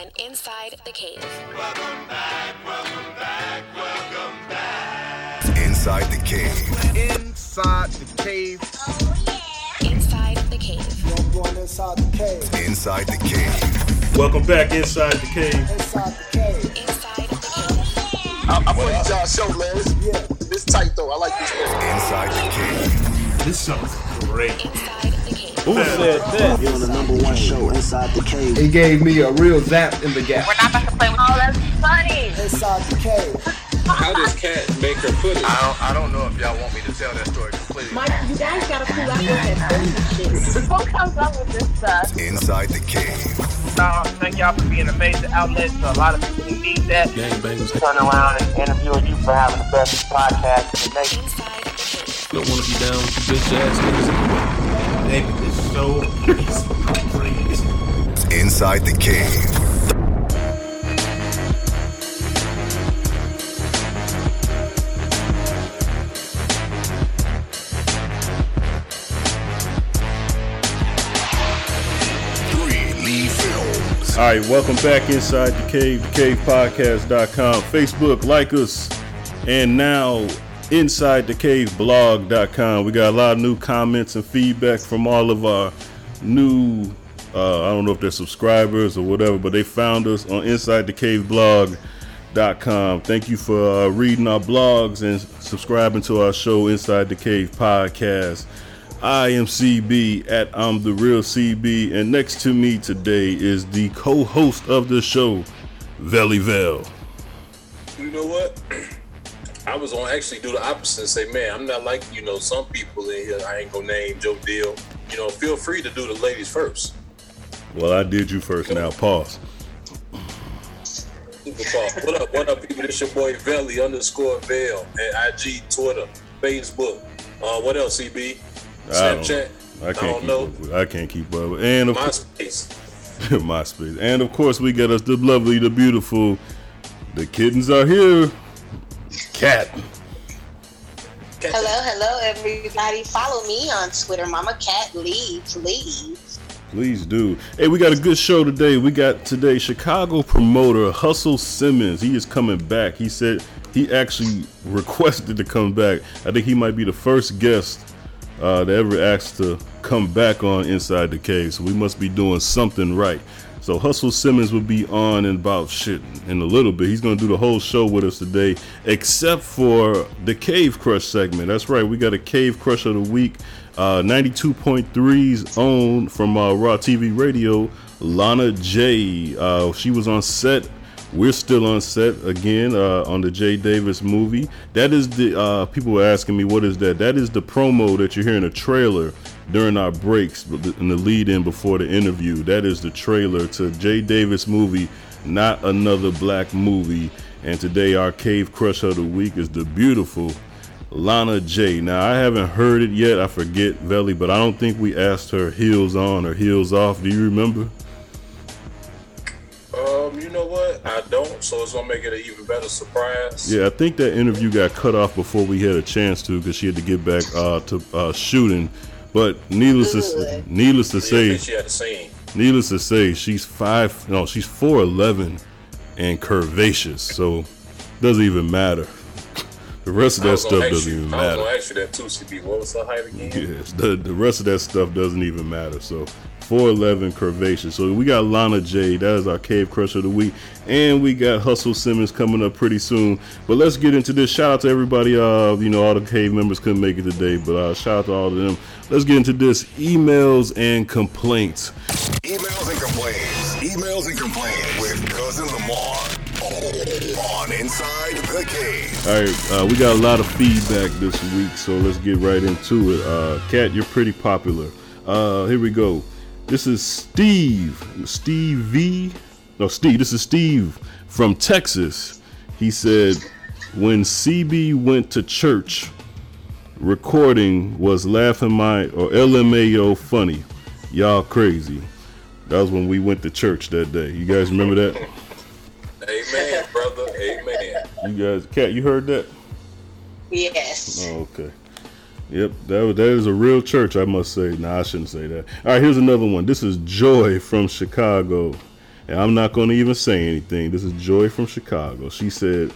on Inside the Cave. Welcome back, welcome back, welcome back. Inside the Cave. Inside the cave. Oh, yeah. Inside the Cave. I'm going inside the cave. Inside the Cave. Welcome back inside the cave. Inside the cave. Inside the Cave. I, I put y'all show, man. It's, Yeah. it's tight though. I like this one. Inside the Cave. This sounds great. Inside the Cave. Who said that? You're on the number one show inside the cave. It gave me a real zap in the gap. Oh, that's funny. Inside the cave. How does Cat make her footage? I don't, I don't know if y'all want me to tell that story completely. Mike, you guys gotta pull out with that shit. Who comes up with this stuff? Inside the Cave. Uh, thank y'all for being a major outlet to a lot of people who need that. Gangbangers Turn around and interviewing you for having the best podcast in the nation. Inside the Cave. don't want to be down with you bitch ass niggas. This show. Inside the Cave. All right, welcome back inside the cave, thecavepodcast.com, Facebook, like us, and now inside the cave blog.com. We got a lot of new comments and feedback from all of our new, uh, I don't know if they're subscribers or whatever, but they found us on inside the cave blog.com. Thank you for uh, reading our blogs and subscribing to our show, Inside the Cave Podcast. I am CB at I'm the Real CB, and next to me today is the co-host of the show, Veli Vel. You know what? I was gonna actually do the opposite and say, man, I'm not like you know some people in here. I ain't gonna name Joe Deal. You know, feel free to do the ladies first. Well, I did you first. Now pause. What up? What up, people? This your boy Veli underscore Veil at IG, Twitter, Facebook. Uh, what else, CB? I don't, Snapchat. I can't don't keep know. up. I can't keep up. with- And of MySpace. MySpace. And of course, we got us the lovely, the beautiful. The kittens are here. Cat. Hello, hello, everybody. Follow me on Twitter, Mama Cat Lee, please. Please do. Hey, we got a good show today. We got today Chicago promoter Hustle Simmons. He is coming back. He said he actually requested to come back. I think he might be the first guest uh, that ever asked to come back on Inside the Cave. So we must be doing something right. So Hustle Simmons will be on in about shit in a little bit. He's gonna do the whole show with us today, except for the Cave Crush segment. That's right, we got a Cave Crush of the week. Uh, 92.3's own from uh, Raw TV Radio, Lana J. Uh, she was on set. We're still on set again uh, on the Jay Davis movie. That is the uh, people were asking me what is that? That is the promo that you hear in the trailer during our breaks in the lead in before the interview. That is the trailer to Jay Davis movie, not another black movie. And today our cave crush of the week is the beautiful Lana J. Now I haven't heard it yet. I forget Veli, but I don't think we asked her heels on or heels off. Do you remember? Um, you know what? I don't, so it's gonna make it an even better surprise. Yeah, I think that interview got cut off before we had a chance to because she had to get back uh, to uh, shooting. But needless to needless to Yeah, say, she had a scene. needless to say, she's five. No, she's four eleven and curvaceous. So doesn't even matter. The rest of that stuff doesn't you- even I was matter. gonna ask you that too, CB. What was her height again? Yes, the, the rest of that stuff doesn't even matter. So 411 curvaceous. So we got Lana J. That is our cave crush of the week. And we got Hustle Simmons coming up pretty soon. But let's get into this. Shout out to everybody. Uh, you know, all the cave members couldn't make it today, but uh, shout out to all of them. Let's get into this. Emails and complaints. Emails and complaints. Emails and complaints with Cousin Lamar. On Inside the Cave. All right, uh, we got a lot of feedback this week, so let's get right into it. Uh, Kat, you're pretty popular. Uh, here we go. This is Steve. Steve V. No, Steve. This is Steve from Texas. He said, when CB went to church, recording was laughing my or LMAO funny. Y'all crazy. That was when we went to church that day. You guys remember that? Amen, brother. Amen. You guys, Kat, you heard that? Yes. Oh, okay. Yep, that was- that is a real church, I must say. Nah, I shouldn't say that. All right, here's another one. This is Joy from Chicago, And I'm not going to even say anything. This is Joy from Chicago. She said,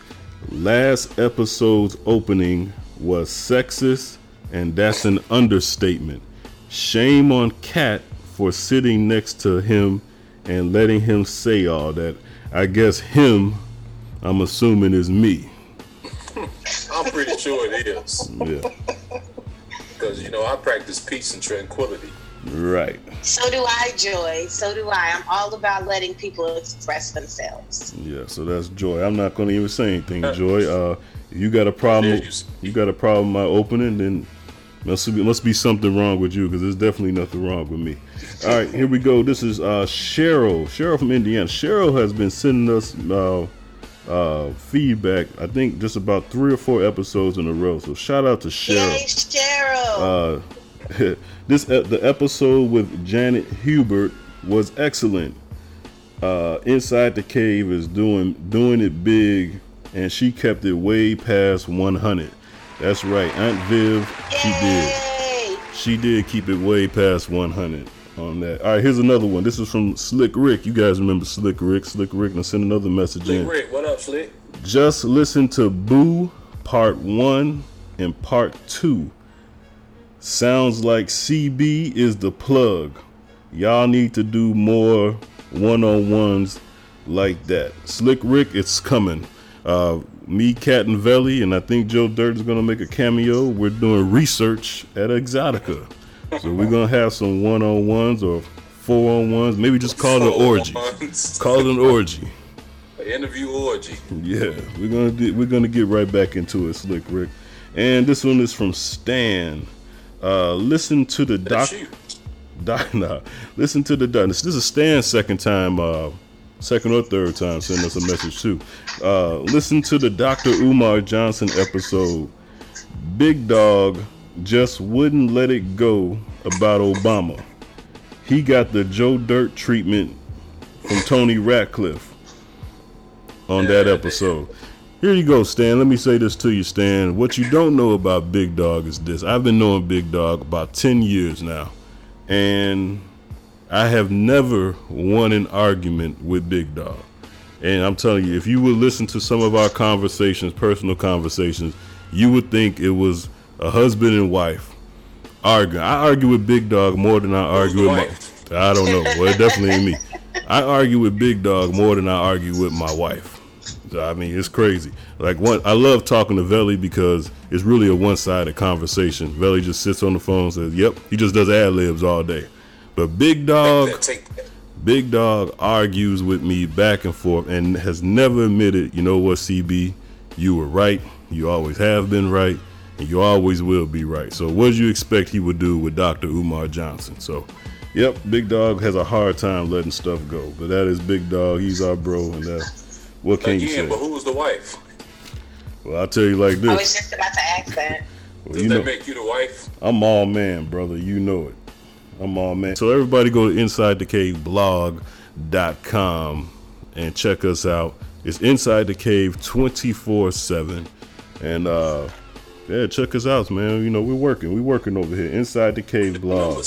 last episode's opening was sexist, and that's an understatement. Shame on Cat for sitting next to him and letting him say all that. I guess him, I'm assuming, is me. I'm pretty sure it is. Yeah, Because, you know, I practice peace and tranquility. right. So do I, Joy. So do I. I'm all about letting people express themselves. Yeah, so that's Joy. I'm not going to even say anything, Joy. Uh, if you got a problem, you got a problem my opening, then must be must be something wrong with you because there's definitely nothing wrong with me. All right, here we go. This is uh, Cheryl. Cheryl from Indiana. Cheryl has been sending us uh, uh, feedback. I think just about three or four episodes in a row. So shout out to Cheryl. Yay, Cheryl. Uh, this ep- the episode with Janet Hubert was excellent. Uh, Inside the Cave is doing doing it big, and she kept it way past 100. That's right, Aunt Viv, she did. She did keep it way past 100 on that. All right, here's another one. This is from Slick Rick. You guys remember Slick Rick? Slick Rick. Now send another message in. Slick in. Rick, what up, Slick? Just listen to Boo Part 1 and Part 2. Sounds like CB is the plug. Y'all need to do more one on ones like that. Slick Rick, it's coming. Uh, me, Cat, and Velly, and I think Joe Dirt is going to make a cameo. We're doing research at Exotica. So we're going to have some one on ones or four on ones. Maybe just call it an orgy. Call it an orgy. An interview orgy. Yeah, we're gonna do, we're gonna get right back into it, Slick Rick. And this one is from Stan. Uh, listen to the doc. doc nah, listen to the doc. This, this is Stan's second time, uh, second or third time sending us a message too. Uh, listen to the Dr. Umar Johnson episode. Big Dog just wouldn't let it go about Obama. He got the Joe Dirt treatment from Tony Ratcliffe on that episode. Here you go, Stan. Let me say this to you, Stan. What you don't know about Big Dog is this. I've been knowing Big Dog about 10 years now. And I have never won an argument with Big Dog. And I'm telling you, if you would listen to some of our conversations, personal conversations, you would think it was a husband and wife arguing. I argue with Big Dog more than I argue with my. I don't know. Well, it definitely ain't me. I argue with Big Dog more than I argue with my wife. I mean, it's crazy. Like one, I love talking to Velly because it's really a one-sided conversation. Velly just sits on the phone and says, "Yep," he just does ad libs all day. But Big Dog, Big Dog argues with me back and forth and has never admitted, you know what, CB, you were right. You always have been right, and you always will be right. So, what did you expect he would do with Dr. Umar Johnson? So, yep, Big Dog has a hard time letting stuff go. But that is Big Dog. He's our bro, and uh, what can you Again, say? but who was the wife? Well, I'll tell you like this. I was this. just about to ask that. Well, Did you that know, make you the wife? I'm all man, brother. You know it. I'm all man. So everybody go to InsideTheCaveBlog.com and check us out. It's Inside the Cave 24-7. And uh yeah, check us out, man. You know, we're working. We're working over here. Inside the Cave blog.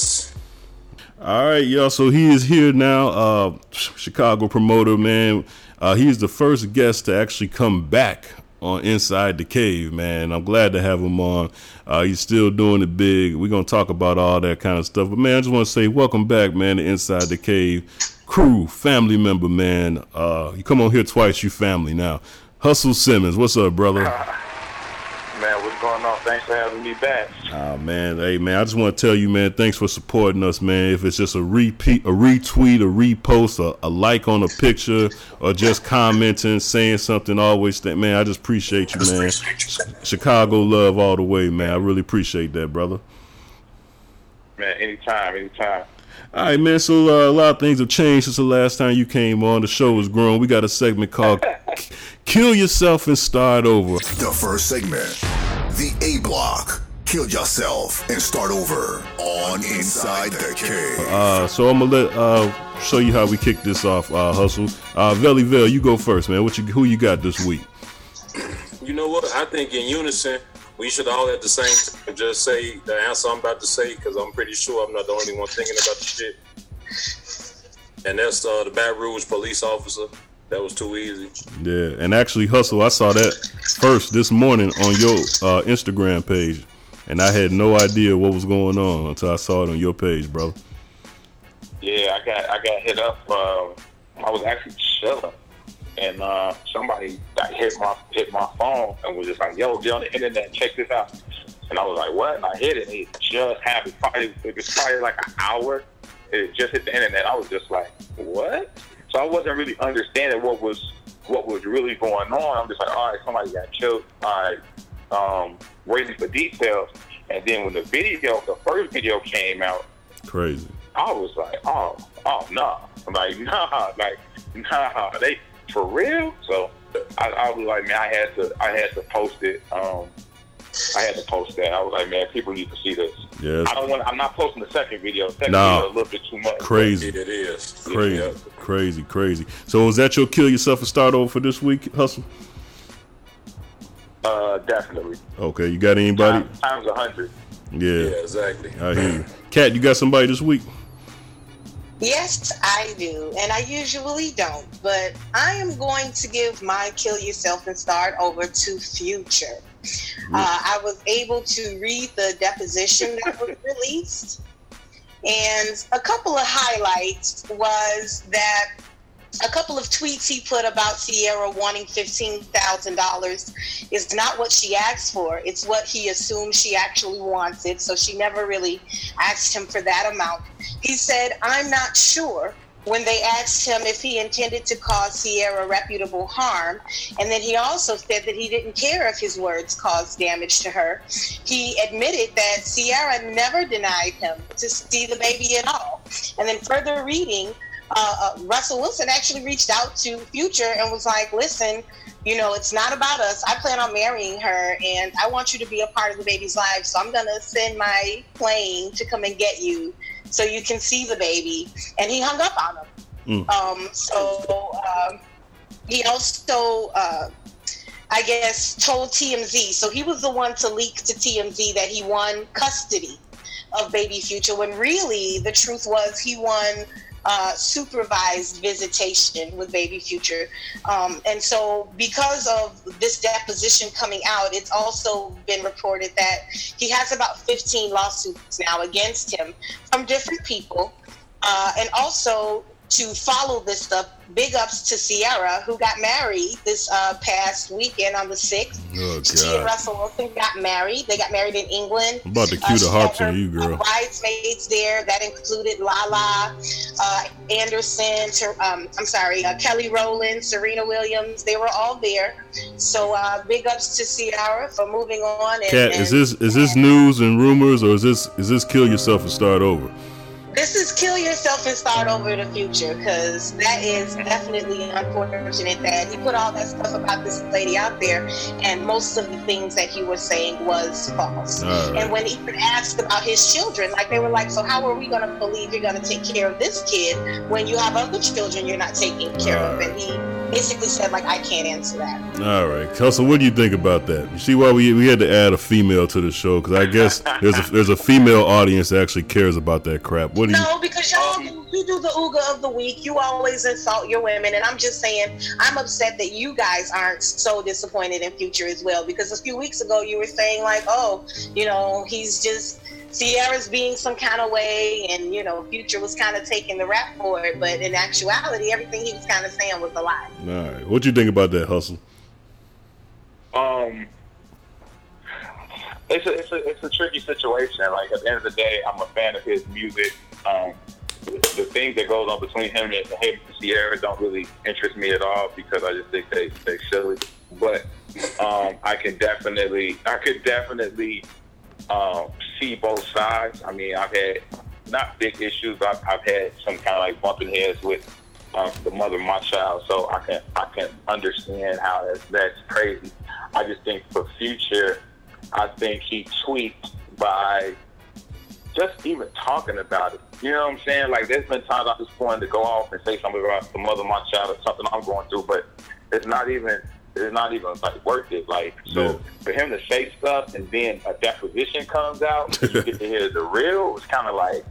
All right, y'all. So he is here now. Uh, Chicago promoter, man. Uh, he is the first guest to actually come back on Inside the Cave, man. I'm glad to have him on. Uh, he's still doing it big. We're gonna talk about all that kind of stuff. But man, I just want to say welcome back, man, to Inside the Cave crew, family member, man. Uh, you come on here twice, you family now. Hustle Simmons, what's up, brother? Man, what's going on? Thanks for having me back. Oh man, hey man, I just want to tell you, man, thanks for supporting us, man. If it's just a repeat, a retweet, a repost, a, a like on a picture, or just commenting, saying something, always that, man, I just appreciate you, man. Chicago love all the way, man. I really appreciate that, brother. Man, anytime, anytime. All right, man. So uh, a lot of things have changed since the last time you came on. The show has grown. We got a segment called "Kill Yourself and Start Over." The first segment, the A Block. Kill yourself and start over on Inside the Cave. Uh, so I'm gonna let uh, show you how we kick this off, uh, hustle. Uh, Velly Vel, you go first, man. What you who you got this week? You know what? I think in unison, we should all at the same time just say the answer I'm about to say because I'm pretty sure I'm not the only one thinking about the shit. And that's uh, the Baton Rouge police officer. That was too easy. Yeah, and actually, hustle. I saw that first this morning on your uh, Instagram page, and I had no idea what was going on until I saw it on your page, bro. Yeah, I got I got hit up. Uh, I was actually chilling, and uh, somebody hit my hit my phone and was just like, "Yo, get on the internet, check this out." And I was like, "What?" And I hit it. And it just happened. Probably it was probably like an hour. It just hit the internet. I was just like, "What?" So I wasn't really understanding what was what was really going on. I'm just like, "All right, somebody got killed." All right, um, waiting for details. And then when the video, the first video came out, Crazy. I was like, oh, oh no, like nah, like nah, they for real. So I, I was like, man, I had to, I had to post it. Um, I had to post that. I was like, man, people need to see this. Yeah, I don't want. I'm not posting the second video. Second Nah. video a little bit too much. Crazy. It is. Crazy, Yeah. crazy, crazy. So is that your kill yourself and start over for this week, hustle? Uh, definitely. Okay, you got anybody? Times, times a hundred. Yeah, Yeah, exactly. I hear you. Cat, you got somebody this week? Yes, I do. And I usually don't. But I am going to give my kill yourself and start over to Future. Uh, I was able to read the deposition that was released. And a couple of highlights was that a couple of tweets he put about Ciara wanting $15,000 is not what she asked for. It's what he assumed she actually wanted. So she never really asked him for that amount. He said, I'm not sure when they asked him if he intended to cause Ciara reputable harm. And then he also said that he didn't care if his words caused damage to her. He admitted that Ciara never denied him to see the baby at all. And then further reading, uh, uh, Russell Wilson actually reached out to Future and was like, listen, you know, it's not about us. I plan on marrying her and I want you to be a part of the baby's life. So I'm going to send my plane to come and get you so you can see the baby. And he hung up on him. Mm. Um, so um, he also, uh, I guess, told TMZ. So he was the one to leak to TMZ that he won custody of baby Future when really the truth was he won uh, supervised visitation with baby future. Um, and so because of this deposition coming out it's also been reported that he has about 15 lawsuits now against him from different people. Uh, and also to follow this up big ups to Ciara who got married this uh, past weekend on the 6th Oh she and Russell Wilson got married. They got married in England. I'm about to Uh, cue she the harps on you, uh, girl. bridesmaids there. That included Lala uh, Anderson. Ter- um, I'm sorry, uh, Kelly Rowland, Serena Williams. They were all there. So uh, big ups to Ciara for moving on. And, Cat, is this is this news and rumors or is this is this kill yourself and start over? This is kill yourself and start over in the future because that is definitely unfortunate that he put all that stuff about this lady out there and most of the things that he was saying was false right. and when he even asked about his children like they were like so how are we going to believe you're going to take care of this kid when you have other children you're not taking care of and he basically said like i can't answer that All right, Kelsey, what do you think about that? You see why we we had to add a female to the show because I guess there's a there's a female audience that actually cares about that crap. What do you? No, because y'all you do the Ooga of the week. You always insult your women, and I'm just saying I'm upset that you guys aren't so disappointed in Future as well. Because a few weeks ago you were saying like, oh, you know, he's just Ciara's being some kind of way, and you know, Future was kind of taking the rap for it. But in actuality, everything he was kind of saying was a lie. All right, what you think about that, Hustle? Um, it's a, it's a it's a tricky situation. Like at the end of the day, I'm a fan of his music. Um, the, the things that goes on between him and him and Ciara don't really interest me at all because I just think they they silly. But um, I can definitely I could definitely um, see both sides. I mean, I've had not big issues. I've, I've had some kind of like bumping heads with um, the mother of my child, so I can I can understand how that's, that's crazy. I just think for future, I think he tweaked by just even talking about it. You know what I'm saying? Like there's been times I just wanted to go off and say something about the mother of my child or something I'm going through, but it's not even it's not even like worth it. Like so Yeah. for him to say stuff and then a deposition comes out, you get to hear the real. It's kind of like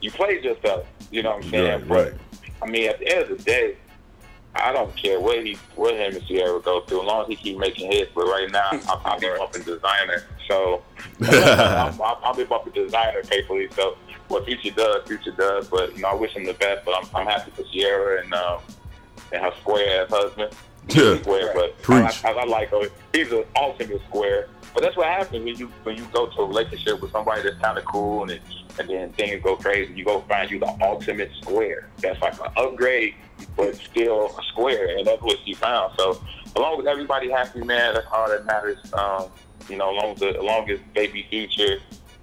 you played yourself. You know what I'm saying? Right, but right. I mean, at the end of the day, I don't care what he, what him and Ciara go through, as long as he keep making hits. But right now, I'll, I'll be bumping designer, so I'm, I'll, I'll be bumping designer faithfully. So what Future does, Future does. But you know, I wish him the best. But I'm, I'm happy for Ciara and um, and her square ass husband. Yeah. Square, but I, Preach. I, I like her. He's an ultimate square. But that's what happens when you when you go to a relationship with somebody that's kind of cool and it, and then things go crazy. You go find you the ultimate square. That's like an upgrade, but still a square, and that's what she found. So as long as everybody happy, man, that's all that matters. Um, you know, as long as the, as long as baby future,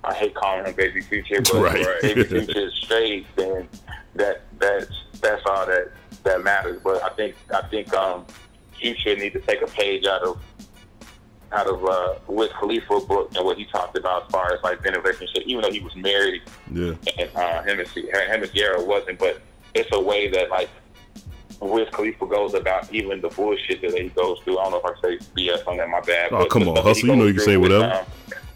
I hate calling him baby future, but Right. baby future is straight, then that that's that's all that that matters. But I think I think um, future need to take a page out of out of uh, Wiz Khalifa book and what he talked about as far as like being in a relationship, even though he was married Yeah. and uh, him and him and Ciara wasn't, but it's a way that like Wiz Khalifa goes about even the bullshit that he goes through. I don't know if I say BS on that, my bad. Oh, come on, stuff that he Hustle, you know you can say whatever. um,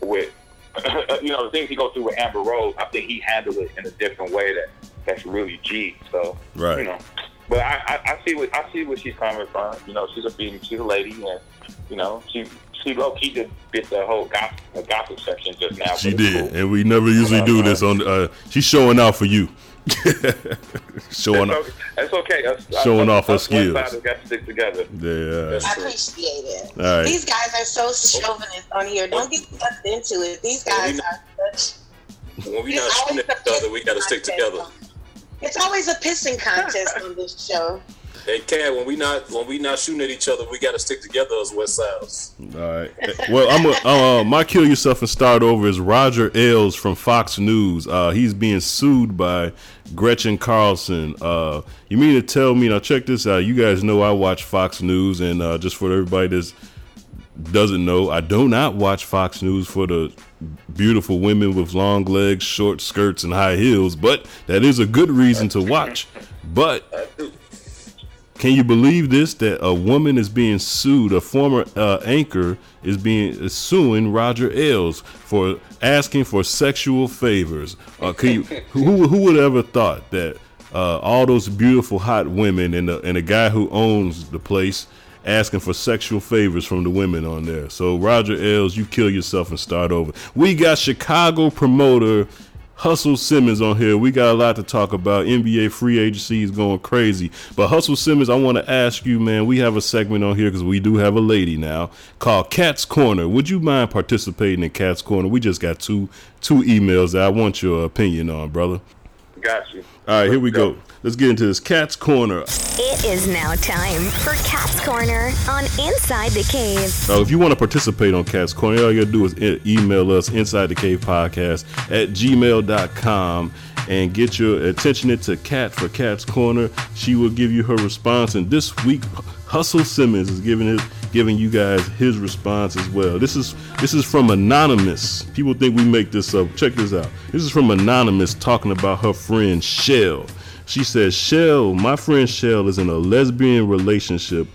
with you know the things he goes through with Amber Rose, I think he handled it in a different way that that's really G. So Right. you know, but I, I, I see what I see where she's coming from. You know, she's a female, she's a lady, and you know she she low key just bit the whole gossip, the gossip section just now. She did, cool. and we never usually do this on. Uh, she's showing out for you, showing That's off. okay. That's okay. Us- Showing us- off her us skills. Westsiders got to stick together. Yeah. I appreciate it. All right. These guys are so chauvinist on here. Don't get sucked into it. These guys are such. When we It's not shooting always at each other, we got to stick together. It's always a pissing contest on this show. Hey, Cat, when we not when we not shooting at each other, we got to stick together as West Sides. All right. Well, I'm a, uh, my kill yourself and start over is Roger Ailes from Fox News. Uh, he's being sued by Gretchen Carlson. Uh, you mean to tell me now? Check this out. You guys know I watch Fox News, and uh, just for everybody that doesn't know, I do not watch Fox News for the beautiful women with long legs, short skirts, and high heels. But that is a good reason to watch. But can you believe this? That a woman is being sued. A former uh, anchor is being is suing Roger Ailes for asking for sexual favors. Uh, can you, who who would ever thought that uh, all those beautiful hot women and the and the guy who owns the place asking for sexual favors from the women on there? So Roger Ailes, you kill yourself and start over. We got Chicago promoter. Hustle Simmons on here. We got a lot to talk about. NBA free agency is going crazy. But Hustle Simmons, I want to ask you, man, we have a segment on here because we do have a lady now called Cat's Corner. Would you mind participating in Cat's Corner? We just got two two emails that I want your opinion on, brother. Got you. All right, here we go. Let's get into this Cat's Corner. It is now time for Cat's Corner on Inside the Cave. So if you want to participate on Cat's Corner, all you gotta do is email us inside the cave podcast at gmail.com and get your attention into Cat for Cat's Corner. She will give you her response. And this week, Hustle Simmons is giving his giving you guys his response as well. This is this is from Anonymous. People think we make this up. Check this out. This is from Anonymous talking about her friend Shell. She says, Shell, my friend Shell is in a lesbian relationship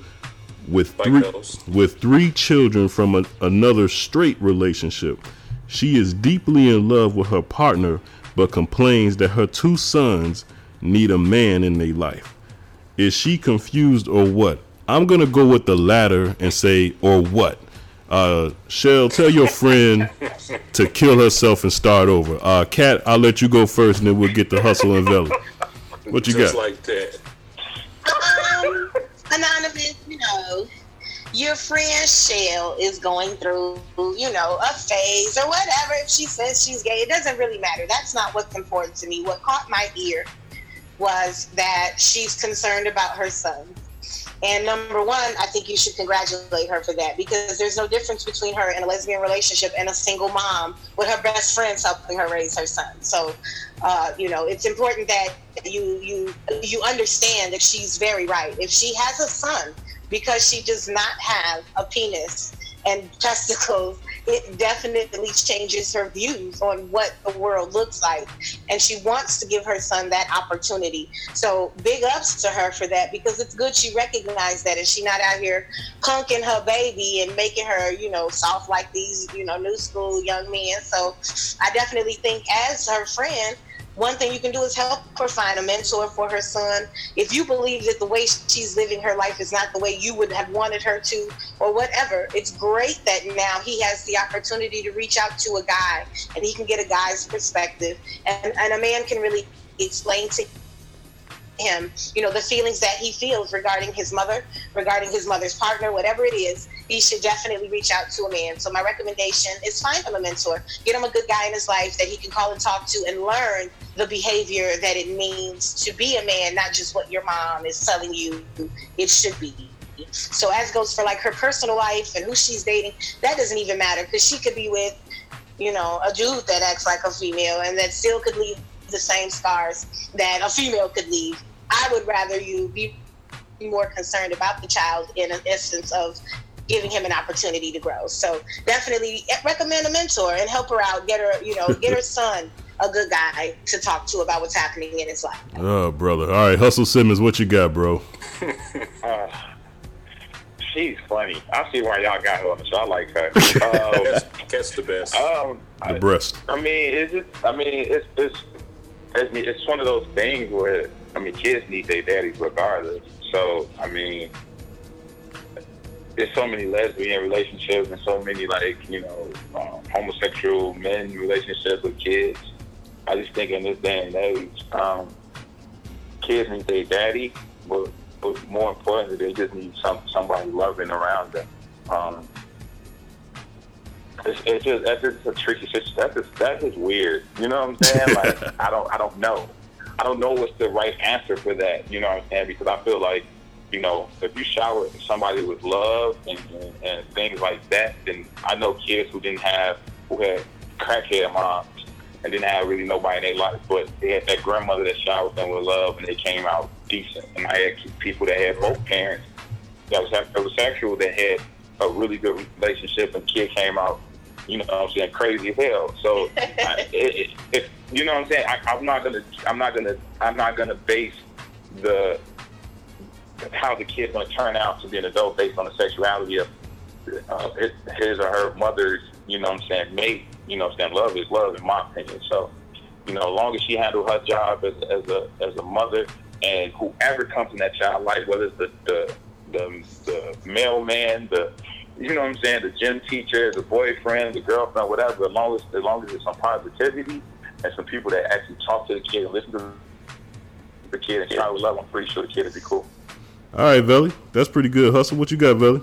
with three with three children from a, another straight relationship. She is deeply in love with her partner, but complains that her two sons need a man in their life. Is she confused or what? I'm gonna go with the latter and say or what. Uh, Shell, tell your friend to kill herself and start over. Uh, Kat, I'll let you go first, and then we'll get the hustle and Vella. What you Just got? like that. Um, anonymous, you know, your friend Shell is going through, you know, a phase or whatever. If she says she's gay, it doesn't really matter. That's not what's important to me. What caught my ear was that she's concerned about her son. And number one, I think you should congratulate her for that because there's no difference between her and a lesbian relationship and a single mom with her best friends helping her raise her son. So, uh, you know, it's important that you you you understand that she's very right. If she has a son because she does not have a penis and testicles, it definitely changes her views on what the world looks like. And she wants to give her son that opportunity. So big ups to her for that because it's good she recognized that and she not out here punking her baby and making her, you know, soft like these, you know, new school young men. So I definitely think as her friend, one thing you can do is help her find a mentor for her son. If you believe that the way she's living her life is not the way you would have wanted her to, or whatever, it's great that now he has the opportunity to reach out to a guy and he can get a guy's perspective. And, and a man can really explain to him, you know, the feelings that he feels regarding his mother, regarding his mother's partner, whatever it is, he should definitely reach out to a man. So my recommendation is find him a mentor, get him a good guy in his life that he can call and talk to and learn the behavior that it means to be a man, not just what your mom is telling you it should be. So as goes for like her personal life and who she's dating, that doesn't even matter because she could be with, you know, a dude that acts like a female and that still could leave the same scars that a female could leave. I would rather you be more concerned about the child in an instance of giving him an opportunity to grow. So definitely recommend a mentor and help her out. Get her, you know, get her son a good guy to talk to about what's happening in his life. Oh, brother. All right, Hustle Simmons, what you got, bro? Uh, she's funny. I see why y'all got her on the show. I like her. Um, Catch the best. um, The I, breast. I mean, it's just, I mean, it's, it's, it's, it's one of those things where, I mean, kids need their daddies regardless. So, I mean, there's so many lesbian relationships and so many, like, you know, um, homosexual men relationships with kids. I just think in this day and age, um, kids need their daddy, but, but more importantly, they just need some somebody loving around them. Um, it's, it's just that's just a tricky situation. That's just that's just weird. You know what I'm saying? Like I don't I don't know. I don't know what's the right answer for that. You know what I'm saying? Because I feel like you know if you shower somebody with love and, and, and things like that, then I know kids who didn't have who had crackhead moms and didn't have really nobody in their life, but they had that grandmother that showered them with love and they came out decent. And I had people that had both parents that was heterosexual that had a really good relationship and kid came out, you know what I'm saying, crazy as hell. So I, it, it, if you know what I'm saying, I, I'm not gonna, I'm not gonna, I'm not gonna base the how the kid's gonna turn out to be an adult based on the sexuality of uh, his, his or her mother's, you know what I'm saying, mate. You know what I'm saying, love is love in my opinion. So, you know, as long as she handled her job as, as a as a mother and whoever comes in that child life, whether it's the the the, the mailman, the you know what I'm saying, the gym teacher, the boyfriend, the girlfriend, whatever, as long as as long as there's some positivity and some people that actually talk to the kid and listen to the kid and try with love, I'm pretty sure the kid would be cool. All right, Velly. That's pretty good. Hustle, what you got, Velly?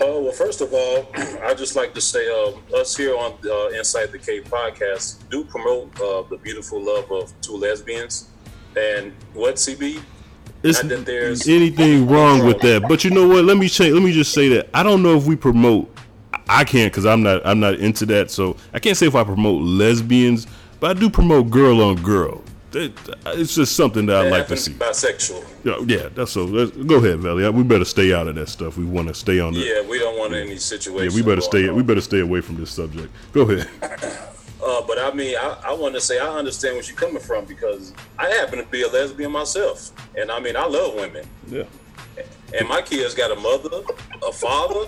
Oh well, first of all, I just like to say, uh, us here on uh, Inside the Cave podcast do promote uh, the beautiful love of two lesbians, and what CB. Is Not that there's anything wrong with that? But you know what? Let me change. Let me just say that I don't know if we promote. I can't because I'm not. I'm not into that. So I can't say if I promote lesbians, but I do promote girl on girl. It's just something that I like to see. bisexual. Yeah, yeah, that's so. Go ahead, Valley. We better stay out of that stuff. We want to stay on the. Yeah, we don't want any Yeah, situation. we better stay. on. We better stay away from this subject. Go ahead. Uh, but I mean, I, I want to say I understand where you're coming from because I happen to be a lesbian myself, and I mean I love women, Yeah. and my kids got a mother, a father.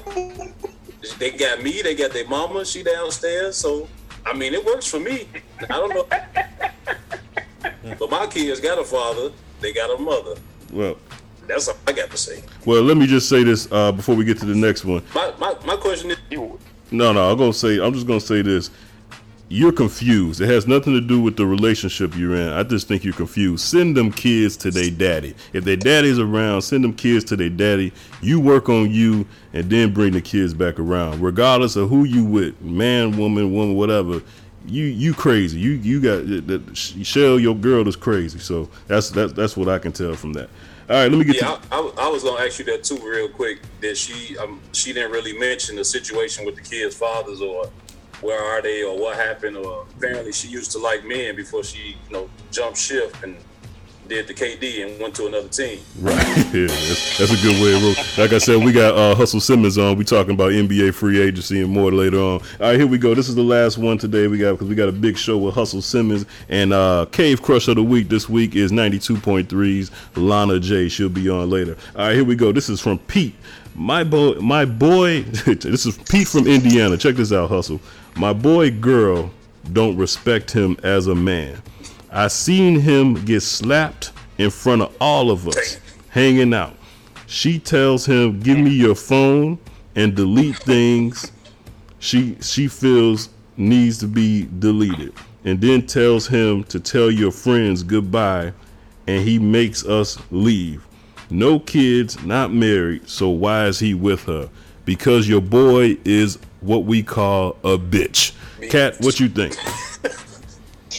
They got me. They got their mama. She downstairs. So I mean, it works for me. I don't know, but my kids got a father. They got a mother. Well, That's all I got to say. well. Let me just say this uh, before we get to the next one. My my, my question is, No, no. I'm gonna say. I'm just gonna say this. You're confused. It has nothing to do with the relationship you're in. I just think you're confused. Send them kids to their daddy. If their daddy's around, send them kids to their daddy. You work on you, and then bring the kids back around. Regardless of who you with, man, woman, woman, whatever. You you crazy. You you got that. Shell your girl is crazy. So that's that's that's what I can tell from that. All right, let me get yeah, to. I, I, I was gonna ask you that too, real quick. That she um she didn't really mention the situation with the kids' fathers or where are they or what happened or apparently she used to like men before she you know jumped ship and did the KD and went to another team. Right. Yeah, that's, that's a good way to roll. Like I said, we got uh, Hustle Simmons on. We talking about NBA free agency and more later on. All right, here we go. This is the last one today. We got because we got a big show with Hustle Simmons and uh, Cave Crush of the week. This week is 92.3's Lana J. She'll be on later. All right, here we go. This is from Pete. My boy, my boy. this is Pete from Indiana. Check this out, Hustle. My boy, girl, don't respect him as a man. I seen him get slapped in front of all of us hanging out. She tells him, "Give me your phone and delete things she she feels needs to be deleted." And then tells him to tell your friends goodbye and he makes us leave. No kids, not married, so why is he with her? Because your boy is what we call a bitch. Cat, what you think?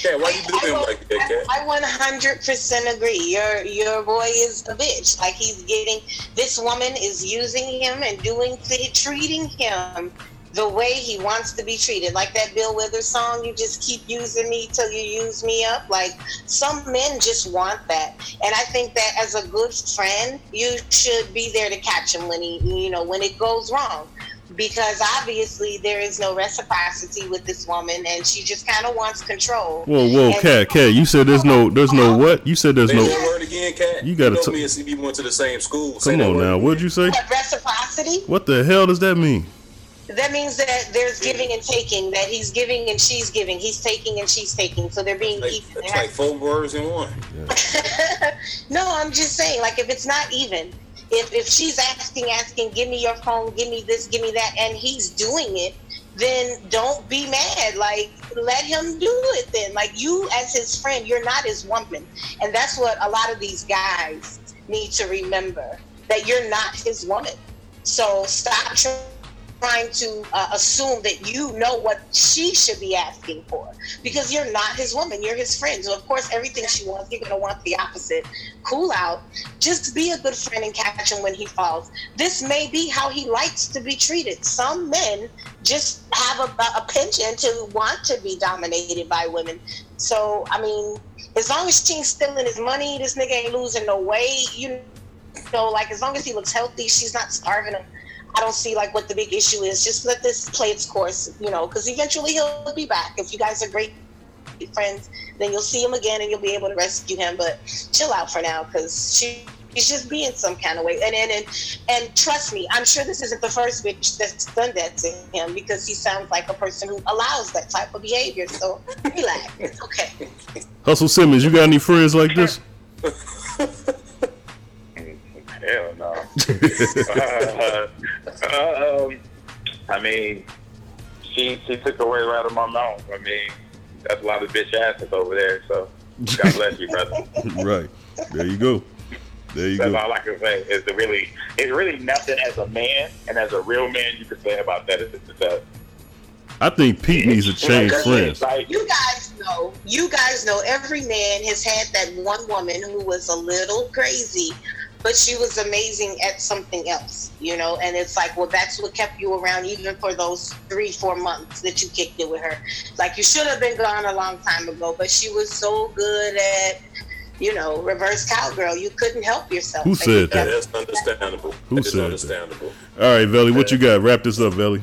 Cat, why you do him like that, Cat? I 100% agree. Your your boy is a bitch. Like he's getting this woman is using him and doing treating him the way he wants to be treated. Like that Bill Withers song, you just keep using me till you use me up. Like some men just want that. And I think that as a good friend, you should be there to catch him when he, you know, when it goes wrong. Because obviously there is no reciprocity with this woman, and she just kind of wants control. Whoa, whoa, And- cat, cat. You said there's no, there's no what? You said there's Say no. that word again, Cat. You gotta know t- me and CB went to the same school. Say Come that on word now, again. what'd you say? What, reciprocity? What the hell does that mean? That means that there's giving and taking. That he's giving and she's giving. He's taking and she's taking. So they're being even. It's like four words in one. no, I'm just saying. Like if it's not even, if if she's asking, asking, give me your phone, give me this, give me that, and he's doing it, then don't be mad. Like let him do it. Then, like you as his friend, you're not his woman, and that's what a lot of these guys need to remember that you're not his woman. So stop tr- trying to uh, assume that you know what she should be asking for because you're not his woman you're his friend. So of course everything she wants you're going to want the opposite. Cool out. Just be a good friend and catch him when he falls. This may be how he likes to be treated. Some men just have a, a penchant to want to be dominated by women. So i mean as long as she's stealing his money this nigga ain't losing no weight you know like as long as he looks healthy she's not starving him I don't see like what the big issue is. Just let this play its course, you know, because eventually he'll be back. If you guys are great friends, then you'll see him again and you'll be able to rescue him. But chill out for now, because she. She's just being some kind of way, and, and and and trust me, I'm sure this isn't the first bitch that's done that to him because he sounds like a person who allows that type of behavior. So relax, it's okay. Hustle Simmons, you got any friends like this? Hell no. uh, um, I mean, she she took the word right of my mouth. I mean, that's a lot of bitch asses over there. So God bless you, brother. right. There you go. There you That's go. all I can say. Is the really, it's really nothing as a man and as a real man you can say about that. Is just that I think Pete needs to change Like, friends. Like, You guys know, you guys know every man has had that one woman who was a little crazy, but she was amazing at something else, you know, and it's like, well, that's what kept you around even for those three, four months that you kicked it with her. Like you should have been gone a long time ago, but she was so good at, you know, reverse cowgirl. You couldn't help yourself. Who Like, said that? That's understandable. Who That is said that? All right, Velly, what you got? Wrap this up, Velly.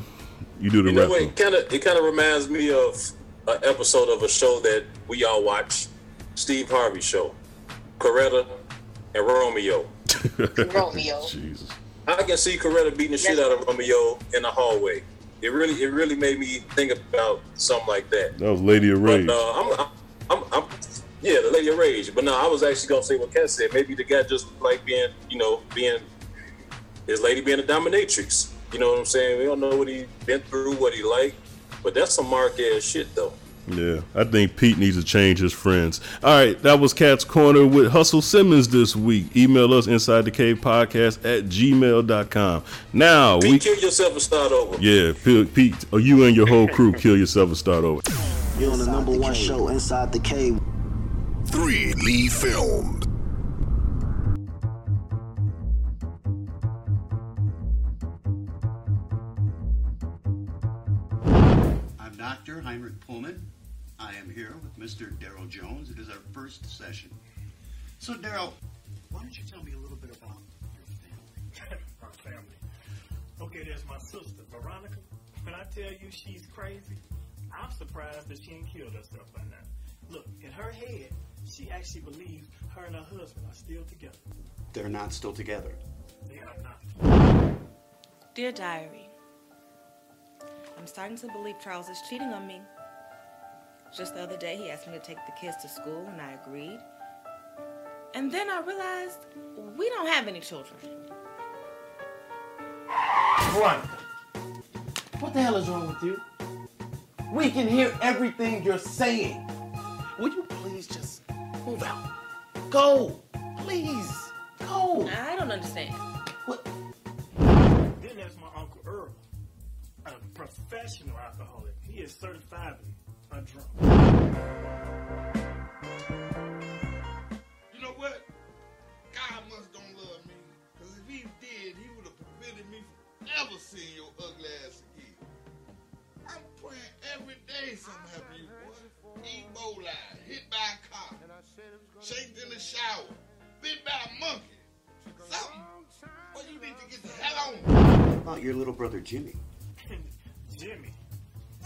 You do the You know wrap. It kind of it kind of reminds me of an episode of a show that we all watch, Steve Harvey show, Coretta and Romeo. Romeo. Jesus. I can see Coretta beating the shit out of Romeo in the hallway. It really it really made me think about something like that. That was Lady of Rage. But uh, I'm, I'm, I'm, yeah, the Lady of Rage. But no, I was actually gonna say what Kat said. Maybe the guy just like being, you know, being his lady being a dominatrix. You know what I'm saying? We don't know what he been through, what he like, but that's some mark ass shit though. Yeah, I think Pete needs to change his friends. All right, that was Cat's Corner with Hustle Simmons this week. Email us inside the cave podcast at gmail.com. Now, Pete, we. kill yourself and start over. Yeah, Pete, Pete, or you and your whole crew kill yourself and start over. You're on the number one show inside the cave. Three Lee filmed. I'm Dr. Heinrich Pullman. I am here with Mr. Daryl Jones. It is our first session. So, Daryl, why don't you tell me a little bit about your family? my family. Okay, there's my sister, Veronica. When I tell you she's crazy, I'm surprised that she ain't killed herself by now. Look, in her head, she actually believes her and her husband are still together. They're not still together. They are not. Dear Diary, I'm starting to believe Charles is cheating on me. Just the other day, he asked me to take the kids to school, and I agreed. And then I realized we don't have any children. Veronica, what the hell is wrong with you? We can hear everything you're saying. Will you please just move out? Go, please, go. I don't understand. What? Then there's my Uncle Earl, a professional alcoholic. He is certifiably a drunk. You know what? God must don't love me. Because if he did, he would have prevented me from ever seeing your ugly ass again. I'm praying every day something happen to you, boy. Ebola, hit by a car, shaked in the shower, bit by a monkey. Something. Well, you need to get the hell on. About your little brother Jimmy. Jimmy.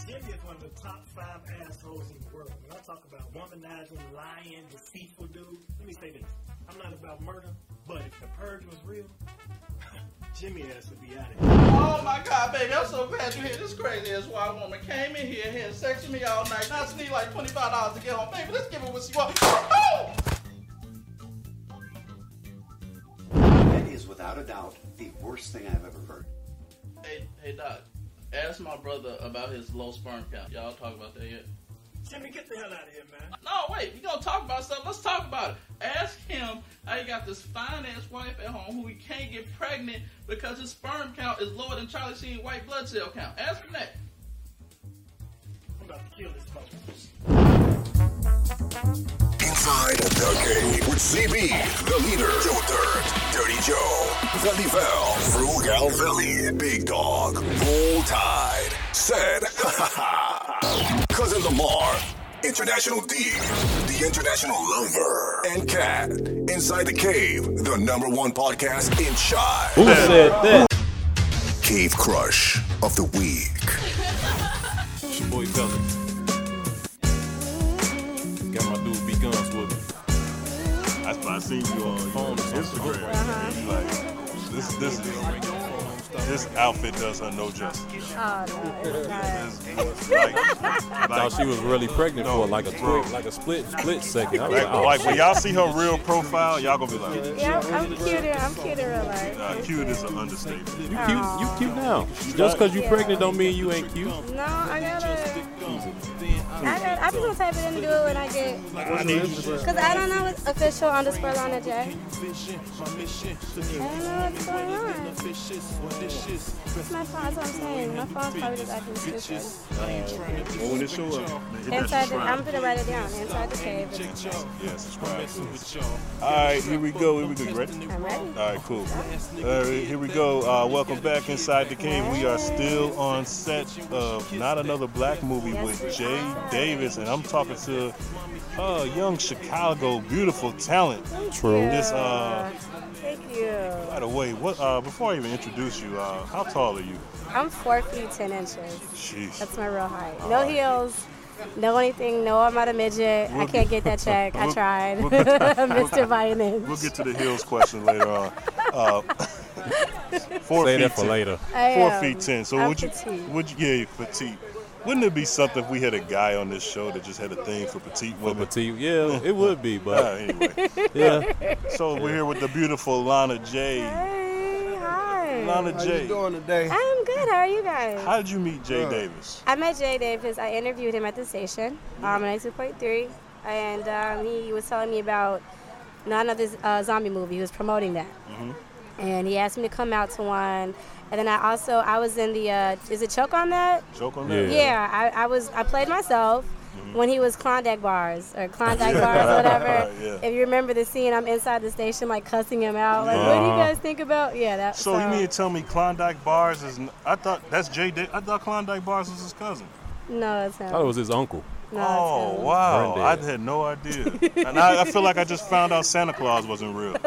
Jimmy is one of the top five assholes in the world. When I talk about womanizing, lying, deceitful dude, let me say this. I'm not about murder, but if the purge was real, Jimmy ass would be out of here. Oh my God, baby, I'm so glad you're here. This crazy ass white woman came in here, and had sex with me all night. Now she need like $25 to get home. Baby, let's give her what she wants. Oh! That is without a doubt the worst thing I've ever heard. Hey, hey, Doc, ask my brother about his low sperm count. Y'all talk about that yet? Jimmy, get the hell out of here, man. No, wait, we gonna talk about stuff. Let's talk about it. Ask him how he got this fine ass wife at home who he can't get pregnant because his sperm count is lower than Charlie Sheen's white blood cell count. Ask him that. I'm about to kill this motherfucker. Inside the Cave with CB, the leader, Joe Dirt, Dirty Joe, Velivel, Frugal Valley, Big Dog, Roll Tide, Said, Cousin Lamar, International D, the International Lover, and Cat. Inside the Cave, the number one podcast in Shy. Who said that? Cave Crush of the Week. It's your boy. Guns with me. That's why I seen you on your Instagram. Uh-huh. Like, this, this, this outfit does her no justice. Oh, no, it's. Like, I thought she was really pregnant for like a bro. quick, like a split, split second. Like, like, oh, like when y'all see her real profile, y'all gonna be like, Yeah, I'm, I'm cute. I'm cute in real life. nah, cute is an understatement. You cute, you cute now. Just because you Yeah. pregnant don't mean you ain't cute. No, I gotta. I. I just gonna type it in and do it when I get. I need you. Cause I don't know what's official underscore Lana J. I don't know what's going on. It's my phone. That's what I'm saying. My phone's probably just acting stupid. Well, when it show up, man, hit that Inside the. I'm gonna write it down. Inside the cave. Yeah, subscribe. All right, here we go. Here we go. You ready? I'm ready. All right, cool. All right, here we go. Uh, welcome back inside the cave. We are still on set of not another black movie with Jay Davis, and I'm talking to uh, young Chicago beautiful talent. True. This uh, Thank you. by the way, what uh, before I even introduce you, uh, how tall are you? I'm four feet ten inches. Jeez. That's my real height. No heels. No anything. No, I'm not a midget. I We'll- can't get that check. I we'll- tried. we'll get to- Mr. Violence. We'll get to the heels question later on. Uh, four Say feet that for 10. later. I Four am. feet ten. So I'm would you? petite. Would you? Yeah, you're petite. Wouldn't it be something if we had a guy on this show that just had a thing for petite For women? petite, yeah, it would be, Uh, but anyway, yeah. so we're here with the beautiful Lana J. Hey, hi. Lana How J. you doing today? I'm good. How are you guys? How did you meet Jay Good. Davis? I met Jay Davis. I interviewed him at the station, um, 92.3, and um, he was telling me about not another uh, zombie movie. He was promoting that, mm-hmm. and he asked me to come out to one. And then I also I was in the uh, is it choke on that? Choke on Yeah. that? Yeah, I, I was I played myself Mm-hmm. when he was Klondike bars or Klondike bars, whatever. Yeah. If you remember the scene, I'm inside the station like cussing him out. Like, what do you Uh-huh. guys think about? Yeah, that. So you mean to tell me Klondike Bars is? I thought that's Jay. Da- I thought Klondike Bars was his cousin. No, it's him. I thought it was his uncle. No, Oh wow! I had no idea, and I, I feel like I just found out Santa Claus wasn't real.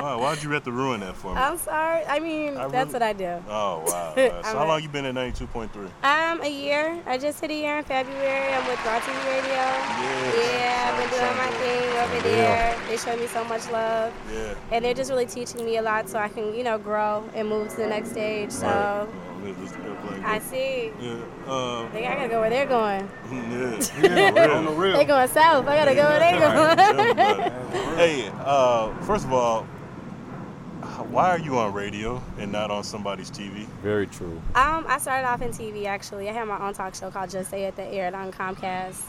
Wow, why'd you have to ruin that for me? I'm sorry. I mean, I that's really- what I do. Oh wow! So how a- long you been at ninety two point three? Um, a year. I just hit a year in February. I'm with Broad TV Radio. Yeah, I've been doing my thing over there. They show me so much love. Yeah. And they're just really teaching me a lot so I can, you know, grow and move to the next stage. So, Yeah, this airplane. I see. Yeah. Uh, They I gotta go where they're going. yeah. yeah. On the real. They going south. I gotta go where they Alright, tell me going. about. Hey, uh, first of all, why are you on radio and not on somebody's TV? Very true. Um, I started off in TV actually. I had my own talk show called Just Say It that aired on Comcast.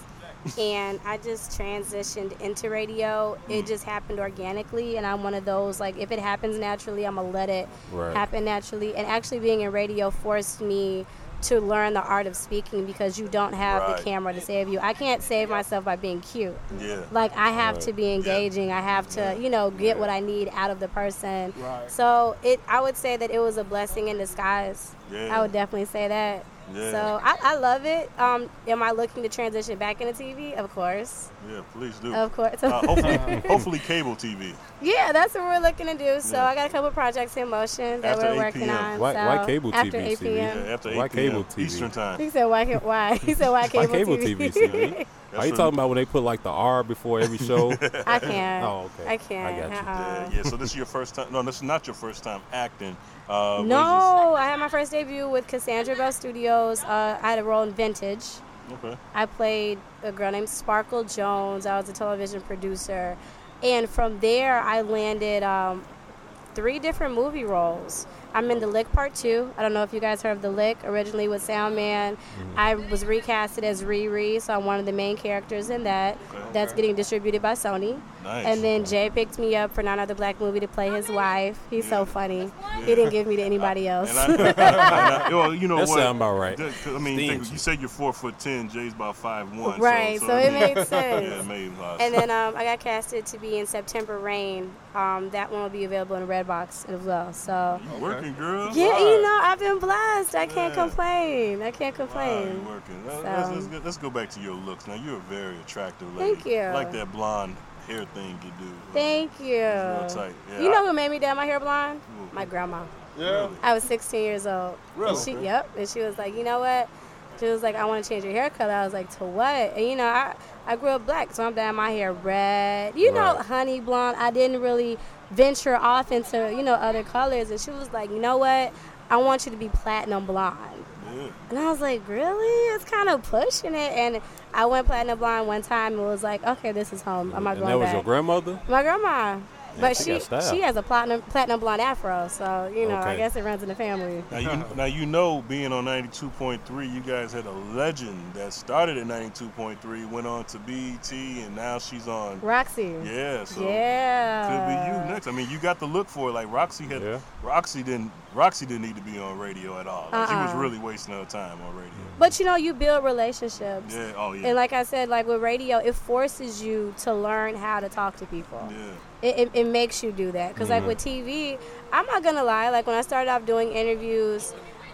And I just transitioned into radio. It mm. just happened organically, and I'm one of those like if it happens naturally, I'm gonna let it Right. happen naturally. And actually, being in radio forced me to learn the art of speaking because you don't have Right. the camera to save you. I can't save myself by being cute. Yeah. Like I have Right. to be engaging. I have to, you know, get what I need out of the person. Right. So it, I would say that it was a blessing in disguise. Yeah. I would definitely say that. Yeah. So I, I love it. Um, am I looking to transition back into TV? Of course. Yeah, please do. Of course. Uh, hopefully, hopefully, cable TV. Yeah, that's what we're looking to do. So Yeah. I got a couple projects in motion that After we're 8 working p.m. on. Why- so why cable after TV, 8 p.m. Yeah, after 8 Why p.m. cable TV? Eastern time. He said why? ca- Why? He said why cable, Why cable, cable TV? TV, Are you talking about when they put like the R before every show? I can't. Oh, okay. I can't. I got you. Uh-uh. Yeah, yeah, so this is your first time. No, this is not your first time acting. Uh, No, I had my first debut with Cassandra Bell Studios. Uh, I had a role in Vintage. Okay. I played a girl named Sparkle Jones. I was a television producer. And from there, I landed um, three different movie roles. I'm in The Lick Part 2. I don't know if you guys heard of The Lick, originally with Soundman. Mm-hmm. I was recasted as Riri, so I'm one of the main characters in that. That's getting distributed by Sony. Nice. And then Jay picked me up for Not Another Black Movie to play his wife. He's so funny. He didn't give me to anybody else. And I, and I- well, you know That what? sound about right. I mean, think, you said you're four foot ten. Jay's about five one. Right, So, so I it mean, made sense. Yeah, it made a lot of And then um, I got casted to be in September Rain. Um, that one will be available in Redbox as well. So You working, girl? yeah, you know I've been blessed. I can't complain. I can't Wow, complain. you working. Let's, So- let's, let's, go, let's go back to your looks. Now you're a very attractive lady. Thank you. I like that blonde hair thing you do. Thank you. real tight. Yeah, you know I- who made me dye my hair blonde? My grandma. Yeah. I was 16 years old. Really? And she, yep. And she was like, you know what? She was like, I want to change your hair color. I was like, to what? And you know, I, I grew up black, so I'm dyeing my hair red. You know, honey blonde. I didn't really venture off into, you know, other colors. And she was like, you know what? I want you to be platinum blonde. Yeah. And I was like, really? It's kind of pushing it. And I went platinum blonde one time and was like, okay, this is home. I'm not and going that was back. your grandmother? My grandma. but she she she has a platinum platinum blonde afro, so you know I guess it runs in the family. Now you, now you know, being on 92.3, you guys had a legend that started at 92.3, went on to BET, and now she's on. Roxy. Yeah, so Yeah. Could be you next. I mean, you got to look for it. Like Roxy had, Roxy didn't, Roxy didn't need to be on radio at all. Like, She was Uh-uh. really wasting her time on radio. But you know, you build relationships. Yeah, oh yeah. And like I said, like with radio, it forces you to learn how to talk to people. Yeah. It, it, it makes you do that. Because, like Mhm. with TV, I'm not going to lie. Like, when I started off doing interviews,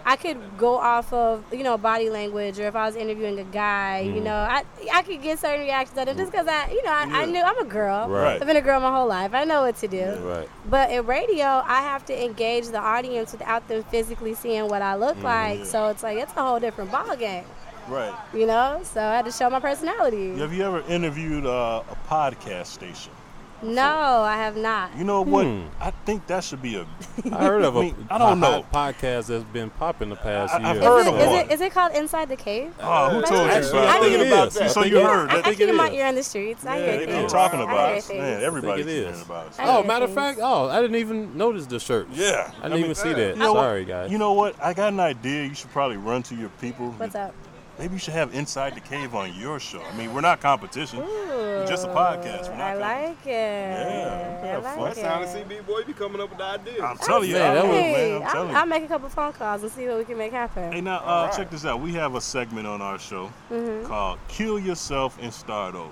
I could go off of, you know, body language, or if I was interviewing a guy, you Mhm. know, I I could get certain reactions out of just because I, you know, I, I knew I'm a girl. Right. I've been a girl my whole life. I know what to do. Right. But in radio, I have to engage the audience without them physically seeing what I look Mhm. like. Yeah. So it's like, it's a whole different ball game, Right. you know? So I had to show my personality. Have you ever interviewed uh, a podcast station? No, I have not. You know what? Hmm. I think that should be a. I heard of a I mean, I don't know. podcast that's been popping the past I- I've year. heard Is it, of is, one. it, is it called Inside the Cave? Oh, who told you what- about I that? think it about is. that. I So think you it is. heard I, that? I keep my ear in the streets. I Yeah, hear they've been things. talking about hear us. things. Man, everybody's I it hearing is. about us. I Oh, matter of fact, oh, I didn't even notice the shirt. Yeah. I didn't even see that. You know what- Sorry, guys. You know what? I got an idea. You should probably run to your people. What's up? Maybe you should have Inside the Cave on your show. I mean, we're not competition. We're just a podcast. We're I not like it. Yeah, I have like fun. That sounded it. CB boy be coming up with the idea. I'm telling you, Man, I that will, was- man. I'm I'll, telling I'll make a couple phone calls and see what we can make happen. Hey, now uh, check this out. We have a segment on our show Mhm. called "Kill Yourself and Start Over."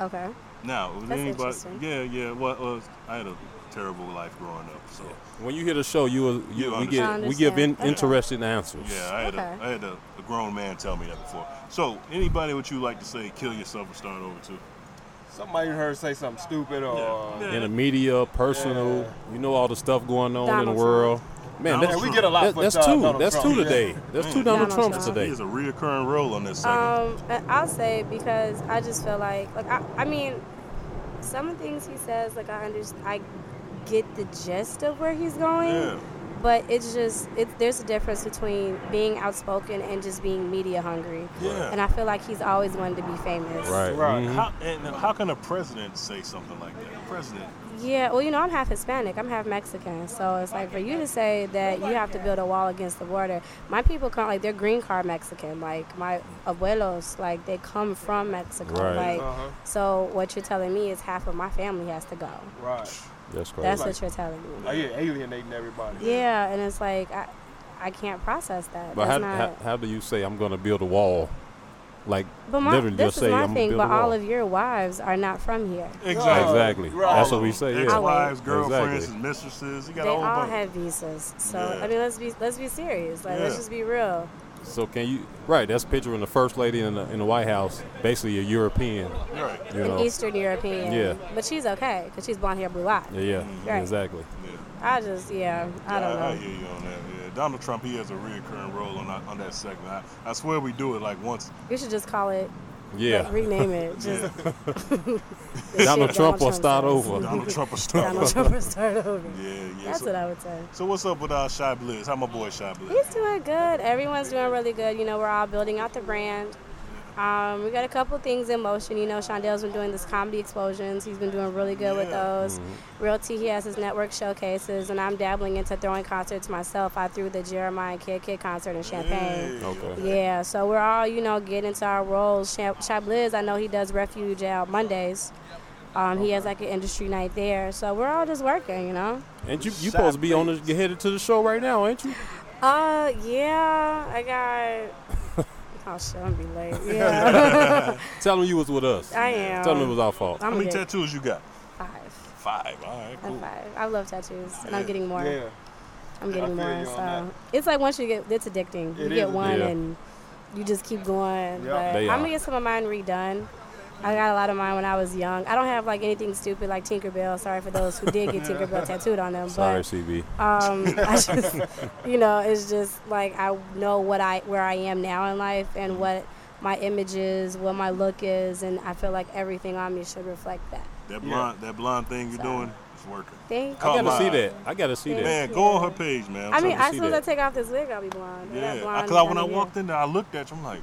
Okay. Now, was That's anybody? interesting. Yeah, yeah. Well, well, I had a terrible life growing up, so When you hear the show, you you, You we get we give in, Okay. interesting answers. yeah, I had Okay. a I had a, a grown man tell me that before. So, anybody would you like to say "Kill Yourself and Start Over" to? Somebody heard say something stupid or Yeah. In the media, personal, you know all the stuff going on in the world. Man, Donald that's, Yeah, we get a lot that- that's uh, two. Donald That's Trump. two Yeah. today. That's two Donald, Donald Trumps Trump. He today. has a reoccurring role on this segment. Um, I'll say because I just feel like, like I, I mean, some of the things he says, like I understand, I get the gist of where he's going. Yeah. but it's just it, there's a difference between being outspoken and just being media hungry. Yeah. And I feel like he's always wanted to be famous. Right. Mm-hmm. How, and how can a president say something like that? A president. Yeah, well, you know, I'm half Hispanic. I'm half Mexican. So it's like for you to say that you have to build a wall against the border. My people come, like, they're green card Mexican. Like, my abuelos, like, they come from Mexico. Right. Like, Uh-huh. so what you're telling me is half of my family has to go. Right. That's crazy. That's what you're telling me. Like, yeah, alienating everybody. Yeah, and it's like, I, I can't process that. But how, not. how, how do you say I'm going to build a wall? Like but my, literally this just say is my I'm thing. But all of your wives are not from here. Exactly. Exactly. That's what we say. Yeah. Ex-wives, girlfriends, Exactly. and mistresses. You got They a all bunch. have visas. So Yeah. I mean, let's be let's be serious. Like, let's just be real. So can you? Right. That's picturing the first lady in the in the White House, basically a European. Right. You An know. Eastern European. Yeah. But she's okay because she's blonde hair, blue eyes. Yeah. Yeah. Right. Exactly. I just yeah. I don't I, I hear you on that. Yeah. Donald Trump, he has a reoccurring role on that, on that segment. I, I swear we do it like once. You should just call it. Yeah. like, rename it. Just Yeah. Donald shit Trump will says. start over. Donald Trump will start Donald Trump will start over. Yeah, yeah. That's so, what I would say. So what's up with uh, Shy Blizz? How my boy Shy Blizz? He's doing good. Everyone's doing really good. You know, we're all building out the brand. Um, we got a couple things in motion. You know, Shondel's been doing this comedy explosions. He's been doing really good with those. Realty, he has his network showcases, and I'm dabbling into throwing concerts myself. I threw the Jeremiah Kid Kid concert in Champaign. Okay. Yeah, so we're all, you know, getting into our roles. Sha- Shy Blizz, I know he does Refuge out Mondays. Um, He has like an industry night there. So we're all just working, you know? And you you supposed to be on the get headed to the show right now, ain't you? Uh, yeah, I got. Oh shit, I'm gonna be late. Yeah. Tell them you was with us. I am. Tell them it was our fault. I'm How many good. tattoos you got? Five. Five. All right, I'm cool. five. I love tattoos, and I'm getting more. Yeah. I'm getting feel more. So that. it's like once you get, it's addicting. It you get one, addicting. and you just keep going. Yep. But They I'm gonna get some of mine redone. I got a lot of mine when I was young. I don't have like anything stupid like Tinkerbell. Sorry for those who did get Tinkerbell tattooed on them. Sorry, but, CB. Um, I just, you know, it's just like I know what I where I am now in life and what my image is, what my look is, and I feel like everything on me should reflect that. That blonde, that blonde thing you're doing, it's working. Thank I gotta see that. eye. I gotta see that. Man, go on her page, man. I'm I mean, as see soon as I take off this wig, I'll be blonde. I got Yeah, blonde because when I down walked in there, I looked at you. I'm like,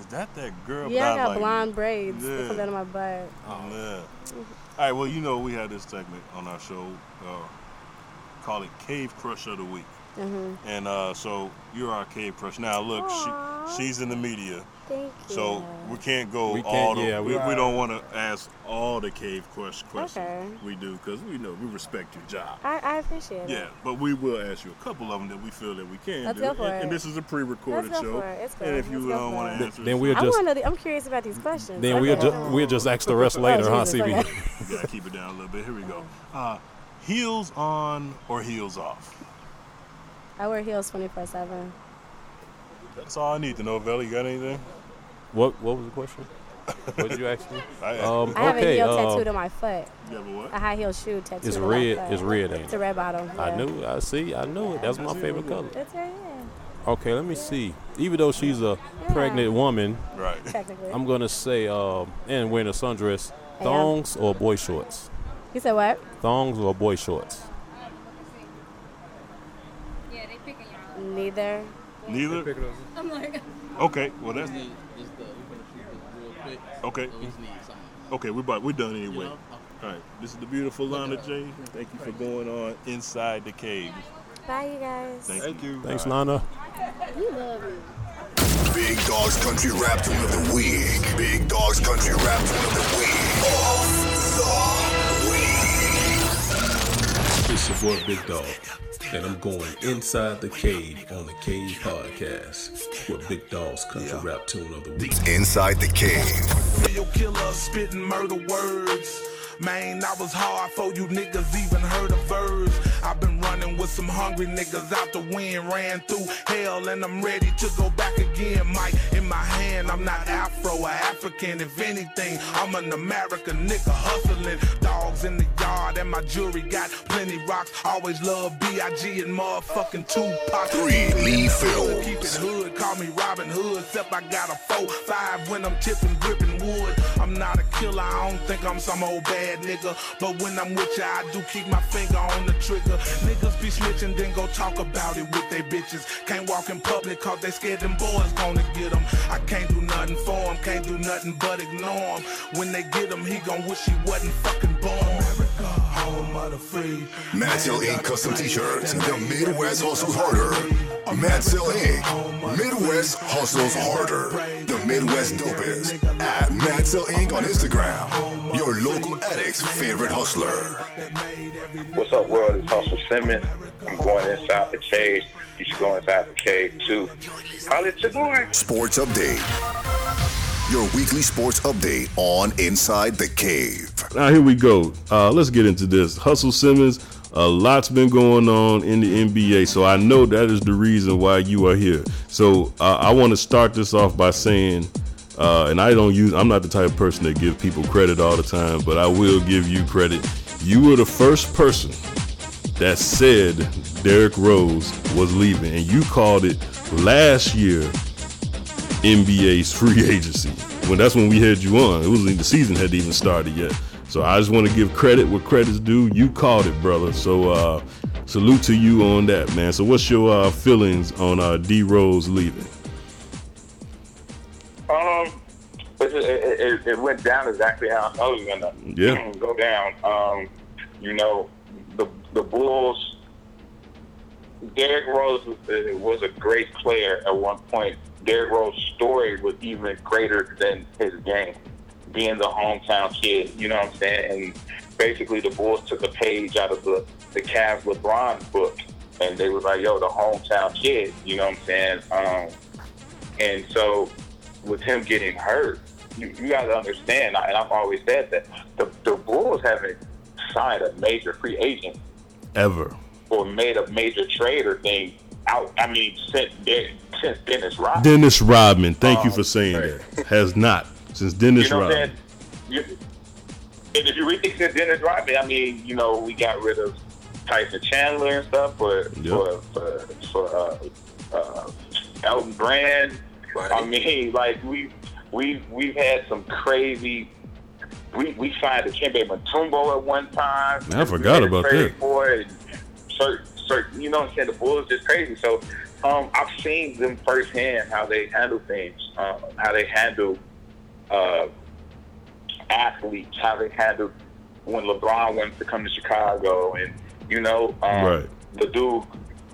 is that that girl? Yeah, I got like, blonde braids Yeah. come down to my butt. Oh, yeah. All right, well, you know, we had this segment on our show, uh, call it Cave Crush of the Week. Mhm. And uh, so you're our cave crush. Now, look, she, she's in the media. Thank So you. we can't go We can't- all the. yeah, we, we- we don't want to ask all the cave crush questions. Okay. We do because we know we respect your job. I, I appreciate it. Yeah, but we will ask you a couple of them that we feel that we can Let's do. go for and, it. and this is a pre-recorded Let's go show. for it. It's good. and if you Let's go don't want to answer, Then we'll I just wanna know the- I'm curious about these questions. then we'll Okay. just we'll just ask the rest later, huh, Jesus, CB? okay. you gotta keep it down a little bit. Here we go. Uh, heels on or heels off? I wear heels 24 7. That's all I need to know, Vela. You got anything? What What was the question? What did you ask me? I, Um, I have okay, a heel uh, tattooed on my foot. You have a what? A high heel shoe tattooed It's on red. my foot. It's red, ain't it? It's a red bottom. I knew. I see. I knew it. That's my favorite color. That's right here. Okay, let me see. Even though she's a pregnant woman, right? Technically. I'm gonna say, um, and wearing a sundress, thongs or boy shorts. You said what? Thongs or boy shorts. Neither. Neither. I'm like, Okay. Well, that's Just the, we're gonna shoot this real quick. okay. We just need something. Okay, we're about, we're done anyway. All right. This is the beautiful Lana J. Thank you for going on inside the cave. Bye, you guys. Thank, you. Thanks, Lana. You love me. Big Dogs Country Rap Tune of the Week. Big Dogs Country Rap Tune of the Week. Of the Week. It's your boy Big Dog, and I'm going inside the cave on the Cave Podcast with Big Dog's country rap tune of the week. Inside the cave. Real killer spitting murder words. Man, I was hard for you niggas even heard a verse. I've been running with some hungry niggas out the wind, ran through hell, and I'm ready to go back again. Mike in my hand, I'm not Afro or African. If anything, I'm an American nigga hustling. Dogs in the yard and my jewelry got plenty rocks. Always love B.I.G. and motherfucking Tupac. Three Lee Films. Keep it hood, call me Robin Hood. Except I got a four, five when I'm tipping, gripping wood. I'm not a killer, I don't think I'm some old bad nigga. But when I'm with ya, I do keep my finger on the trigger. Niggas be snitching, then go talk about it with they bitches. Can't walk in public cause they scared them boys gonna get them. I can't do nothing for him, can't do nothing but ignore him. When they get him, he gon' wish he wasn't fucking born. America, home of the free. Mansell Inc. custom t-shirts. The Midwest hustles harder. Mansell Inc. Midwest hustles harder. The Midwest dopest. At Mansell Inc. on Instagram. Your local addict's favorite hustler. What's up, world? It's Hustle Simmons. I'm going inside the cage. You should go inside the cage, too. Holla at your boy. Sports update. Your weekly sports update on Inside the Cave. Now here we go. Uh, let's get into this. Hustle Simmons. A lot's been going on in the NBA, so I know that is the reason why you are here. So uh, I want to start this off by saying, uh, and I don't use. I'm not the type of person that give people credit all the time, but I will give you credit. You were the first person that said Derrick Rose was leaving, and you called it last year NBA's free agency. When that's when we had you on, it wasn't the season hadn't even started yet. So I just want to give credit where credit's due. You called it, brother. So uh, salute to you on that, man. So what's your uh, feelings on uh, D Rose leaving? Um, it, it, it, went down exactly how I thought it was gonna Yeah. go down. Um, you know, the the Bulls. Derrick Rose was, uh, was a great player at one point. Derrick Rose's story was even greater than his game, being the hometown kid. You know what I'm saying? And basically, the Bulls took a page out of the the Cavs LeBron book, and they were like, "Yo, the hometown kid." You know what I'm saying? Um, and so, with him getting hurt, you, you got to understand, and I've always said that the, the Bulls haven't signed a major free agent Ever. or made a major trade or thing out. I mean, since Den- since Dennis Rodman. Dennis Rodman. Thank you for saying that. Has not since Dennis you know what I'm Rodman. saying? You, and if you really think since Dennis Rodman, I mean, you know, we got rid of Tyson Chandler and stuff for for for, for uh, uh, Elton Brand. I mean, like we we we've had some crazy. We we signed a Kembe Mutombo at one time. I forgot about that. For it. Certain, certain, you know what I'm saying? The Bulls just crazy. So um, I've seen them firsthand how they handle things, uh, how they handle uh, athletes, how they handle when LeBron went to come to Chicago, and you know, um, Right. the dude,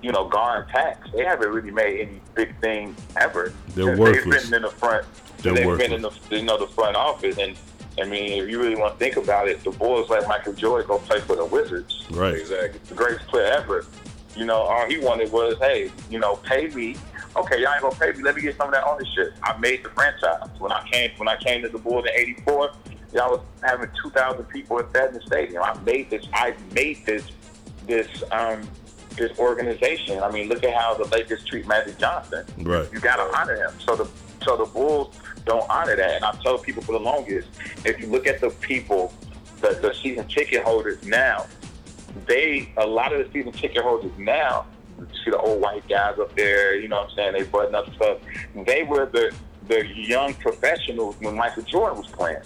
you know, Gar Pax, they haven't really made any big thing ever. They're worthless. They've been in the front. They're they've been in the you know the front office, and I mean, if you really want to think about it, the Bulls let Michael Jordan go play for the Wizards. Right. Exactly. The greatest player ever. You know, all he wanted was, hey, you know, pay me. Okay, y'all ain't gonna pay me. Let me get some of that ownership. I made the franchise. When I came when I came to the Bulls in '84, y'all was having 2,000 people at Fedman Stadium. I made this. I made this. This um this organization. I mean, look at how the Lakers treat Magic Johnson. Right. You gotta honor him. So the so the Bulls don't honor that. And I tell people for the longest, if you look at the people, the, the season ticket holders now, they a lot of the season ticket holders now, you see the old white guys up there, you know what I'm saying, they button up stuff. They were the the young professionals when Michael Jordan was playing.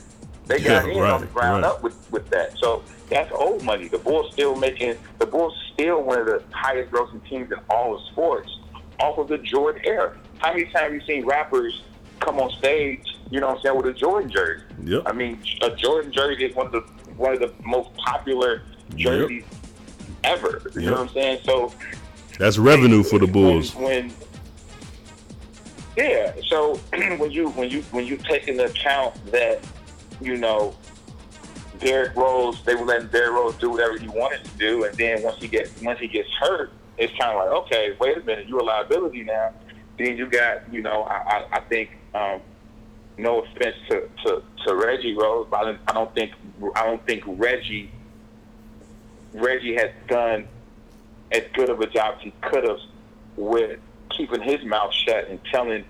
They got Yeah, in right, on the ground right. up with, with that. So that's old money. The Bulls still making the Bulls still one of the highest grossing teams in all of sports off of the Jordan era. How many times have you seen rappers come on stage, you know what I'm saying, with a Jordan jersey? Yep. I mean, a Jordan jersey is one of the one of the most popular jerseys ever. You know what I'm saying? So That's revenue for the Bulls. when yeah, so when you when you when you take into account that you know Derrick Rose, they were letting Derrick Rose do whatever he wanted to do, and then once he gets once he gets hurt, it's kind of like okay, wait a minute, you're a liability now. Then you got you know I I, I think um, no offense to, to, to Reggie Rose, but I don't, I don't think I don't think Reggie Reggie has done as good of a job as he could have with keeping his mouth shut and telling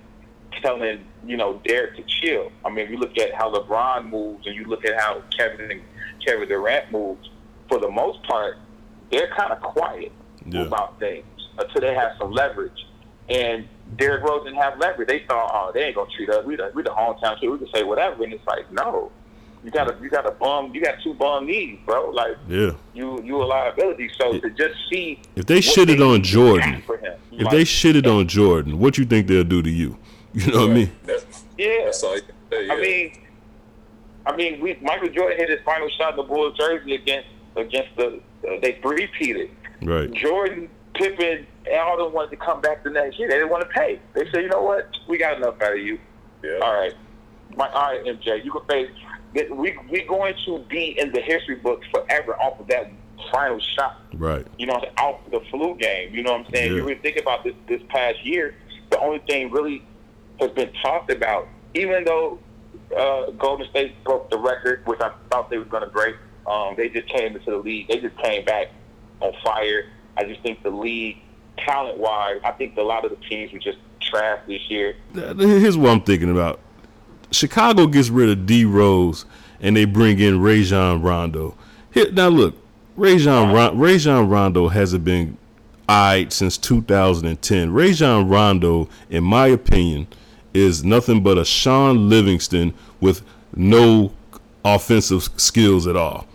telling you know Derrick to chill. I mean, if you look at how LeBron moves and you look at how Kevin and Kevin Durant moves, for the most part, they're kind of quiet Yeah. about things until they have some leverage. And Derrick Rose didn't have leverage. They thought, oh, they ain't gonna treat us. We the we the hometown team. We can say whatever. And it's like, no, you got a you got a bum. You got two bum knees, bro. Like Yeah. you you a liability. So to just see If they what shitted they on Jordan, for him, if like, they shitted on Jordan, what you think they'll do to you? You know what I mean? yeah, That's all you can say, I mean, I mean, we Michael Jordan hit his final shot in the Bulls jersey against against the uh, they three peated. Right. Jordan, Pippen, and all them wanted to come back the next year. They didn't want to pay. They said, you know what? We got enough out of you. Yeah. All right. My, all right, MJ, you can pay. We we going to be in the history books forever off of that final shot. Right. You know, off the flu game. You know what I'm saying? Yeah. You really think about this this past year. The only thing really has been talked about, even though uh, Golden State broke the record, which I thought they were going to break. Um, they just came into the league. They just came back on fire. I just think the league, talent wise, I think a lot of the teams were just trash this year. Here's what I'm thinking about. Chicago gets rid of D Rose and they bring in Rajon Rondo. Here, now look, Rajon Rajon Rondo hasn't been eyed since 2010. Rajon Rondo, in my opinion, is nothing but a Shaun Livingston with no offensive skills at all.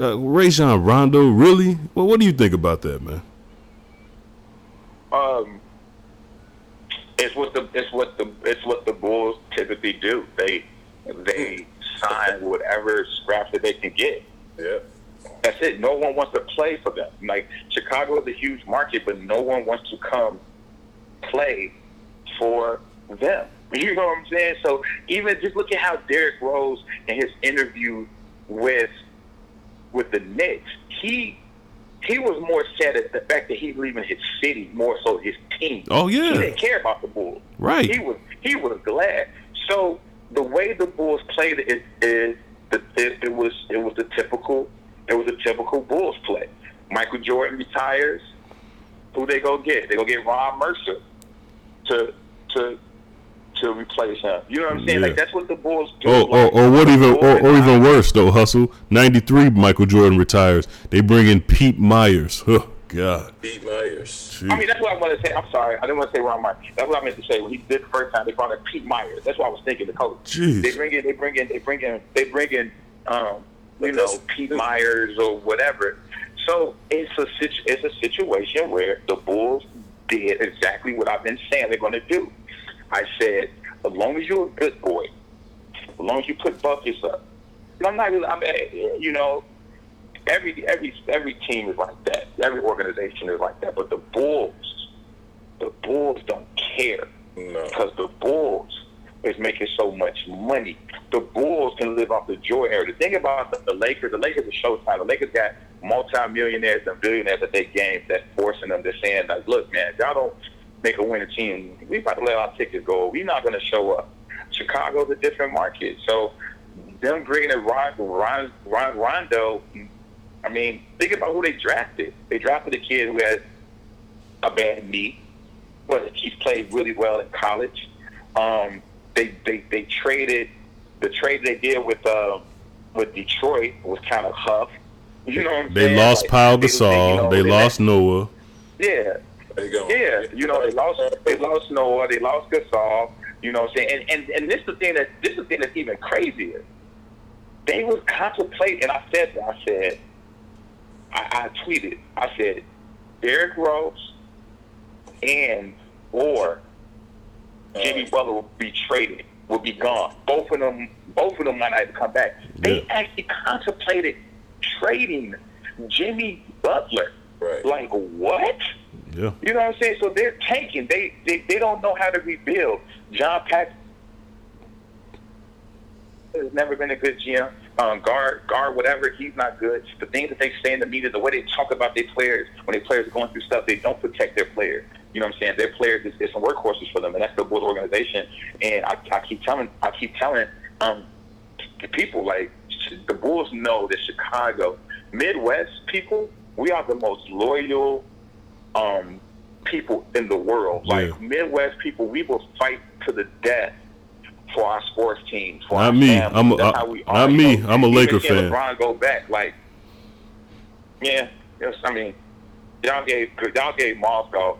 Uh, Rajon Rondo, really? Well, what do you think about that, man? Um, it's what the it's what the it's what the Bulls typically do. They they sign whatever scraps that they can get. Yeah. That's it. No one wants to play for them. Like Chicago is a huge market, but no one wants to come play for them. You know what I'm saying? So even just look at how Derrick Rose in his interview with with the Knicks, he he was more sad at the fact that he's leaving his city more so his team. Oh, yeah. he didn't care about the Bulls. Right. He was he was glad. So the way the Bulls played it is the, it, it was it was the typical it was a typical Bulls play. Michael Jordan retires. Who they go get? They go get Ron Mercer to to to replace him. You know what I'm saying? Yeah. Like that's what the Bulls do. Oh, or, or what even, or, or even worse though, Hustle. Ninety three, Michael Jordan retires. They bring in Pete Myers. Oh God. Pete Myers. I mean, that's what I want to say. I'm sorry, I didn't want to say Ron Myers. That's what I meant to say when he did the first time. They called him Pete Myers. That's what I was thinking. The coach. Jeez. They bring in, they bring in, they bring in, they bring in, um, you know, Pete Myers or whatever. So it's a situ- it's a situation where the Bulls did exactly what I've been saying they're going to do. I said, as long as you're a good boy, as long as you put buckets up. And I'm not really, I mean, eh, you know, every every every team is like that. Every organization is like that. But the Bulls, the Bulls don't care because the Bulls is making so much money. The Bulls can live off the joy era. The thing about the, the Lakers, the Lakers are showtime. The Lakers got multi-millionaires and billionaires at their games that's forcing them to saying like, look, man, y'all don't make a winning team, we about to let our tickets go. We're not going to show up. Chicago's a different market. So them bringing in Ron, Ron, Ron, Rondo, I mean, think about who they drafted. They drafted a kid who has a bad knee, but he's played really well in college. Um, they, they they traded the trade they did with uh, with Detroit was kind of huff. You know what I'm They saying? lost Like, they- Gasol. you know, they they lost Noah. yeah. Yeah, you know, they lost they lost Noah, they lost Gasol, you know what I'm saying? And and, and this is the thing that this is the thing that's even crazier. They was contemplating and I said that, I said I, I tweeted, I said, Derrick Rose and or Jimmy Butler will be traded, will be gone. Both of them both of them might not come back. They actually contemplated trading Jimmy Butler. Right. Like what? Yeah. You know what I'm saying? So they're tanking. They they, they don't know how to rebuild. John Paxson has never been a good GM. Um, guard, guard, whatever. He's not good. The things that they say in the media, the way they talk about their players, when their players are going through stuff, they don't protect their players. You know what I'm saying? Their players is, is some workhorses for them, and that's the Bulls organization. And I, I keep telling, I keep telling um, the people like the Bulls know that Chicago, Midwest people, we are the most loyal, um, people in the world. Like Midwest people, we will fight to the death for our sports teams. For Not our me. families. I'm a- That's I- how we not me. know? I'm a Laker fan. LeBron go back, like, yeah, yes. I mean, y'all gave y'all gave Mozgov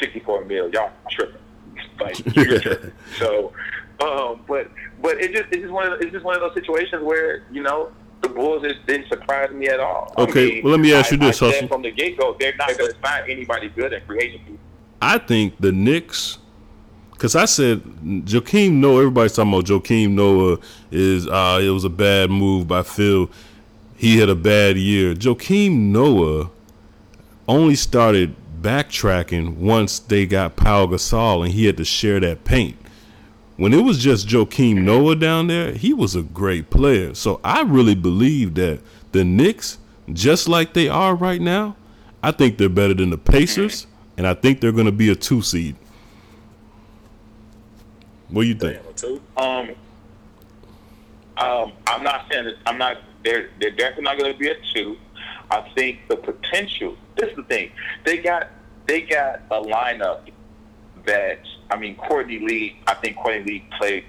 sixty four mil. Y'all tripping, like you're tripping. So, um, but but it just it's just one of it's just one of those situations where you know the Bulls didn't surprise me at all. I Okay, mean, well, let me ask you I- this, I Hustle. from the get go, they're not going to find anybody good in free agency. I think the Knicks, because I said Joakim Noah. Everybody's talking about Joakim Noah is uh, it was a bad move by Phil. He had a bad year. Joakim Noah only started backtracking once they got Paul Gasol and he had to share that paint. When it was just Joakim Noah down there, he was a great player. So I really believe that the Knicks, just like they are right now, I think they're better than the Pacers, and I think they're going to be a two seed. What do you think? Um, um, I'm not saying that I'm not. They're they're definitely not going to be a two. I think the potential. This is the thing. They got they got a lineup that I mean Courtney Lee. I think Courtney Lee played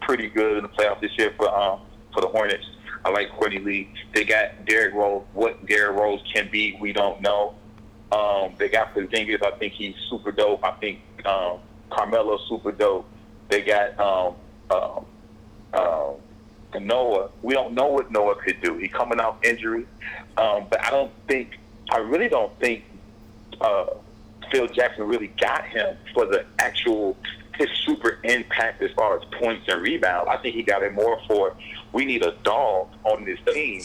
pretty good in the playoffs this year for um for the Hornets. I like Courtney Lee. They got Derrick Rose. What Derrick Rose can be, we don't know. Um, they got Porzingis. I think he's super dope. I think um, Carmelo's super dope. They got um, um, um, Noah. We don't know what Noah could do. He coming off injury, um, but I don't think. I really don't think uh, Phil Jackson really got him for the actual his super impact as far as points and rebounds. I think he got it more for we need a dog on this team,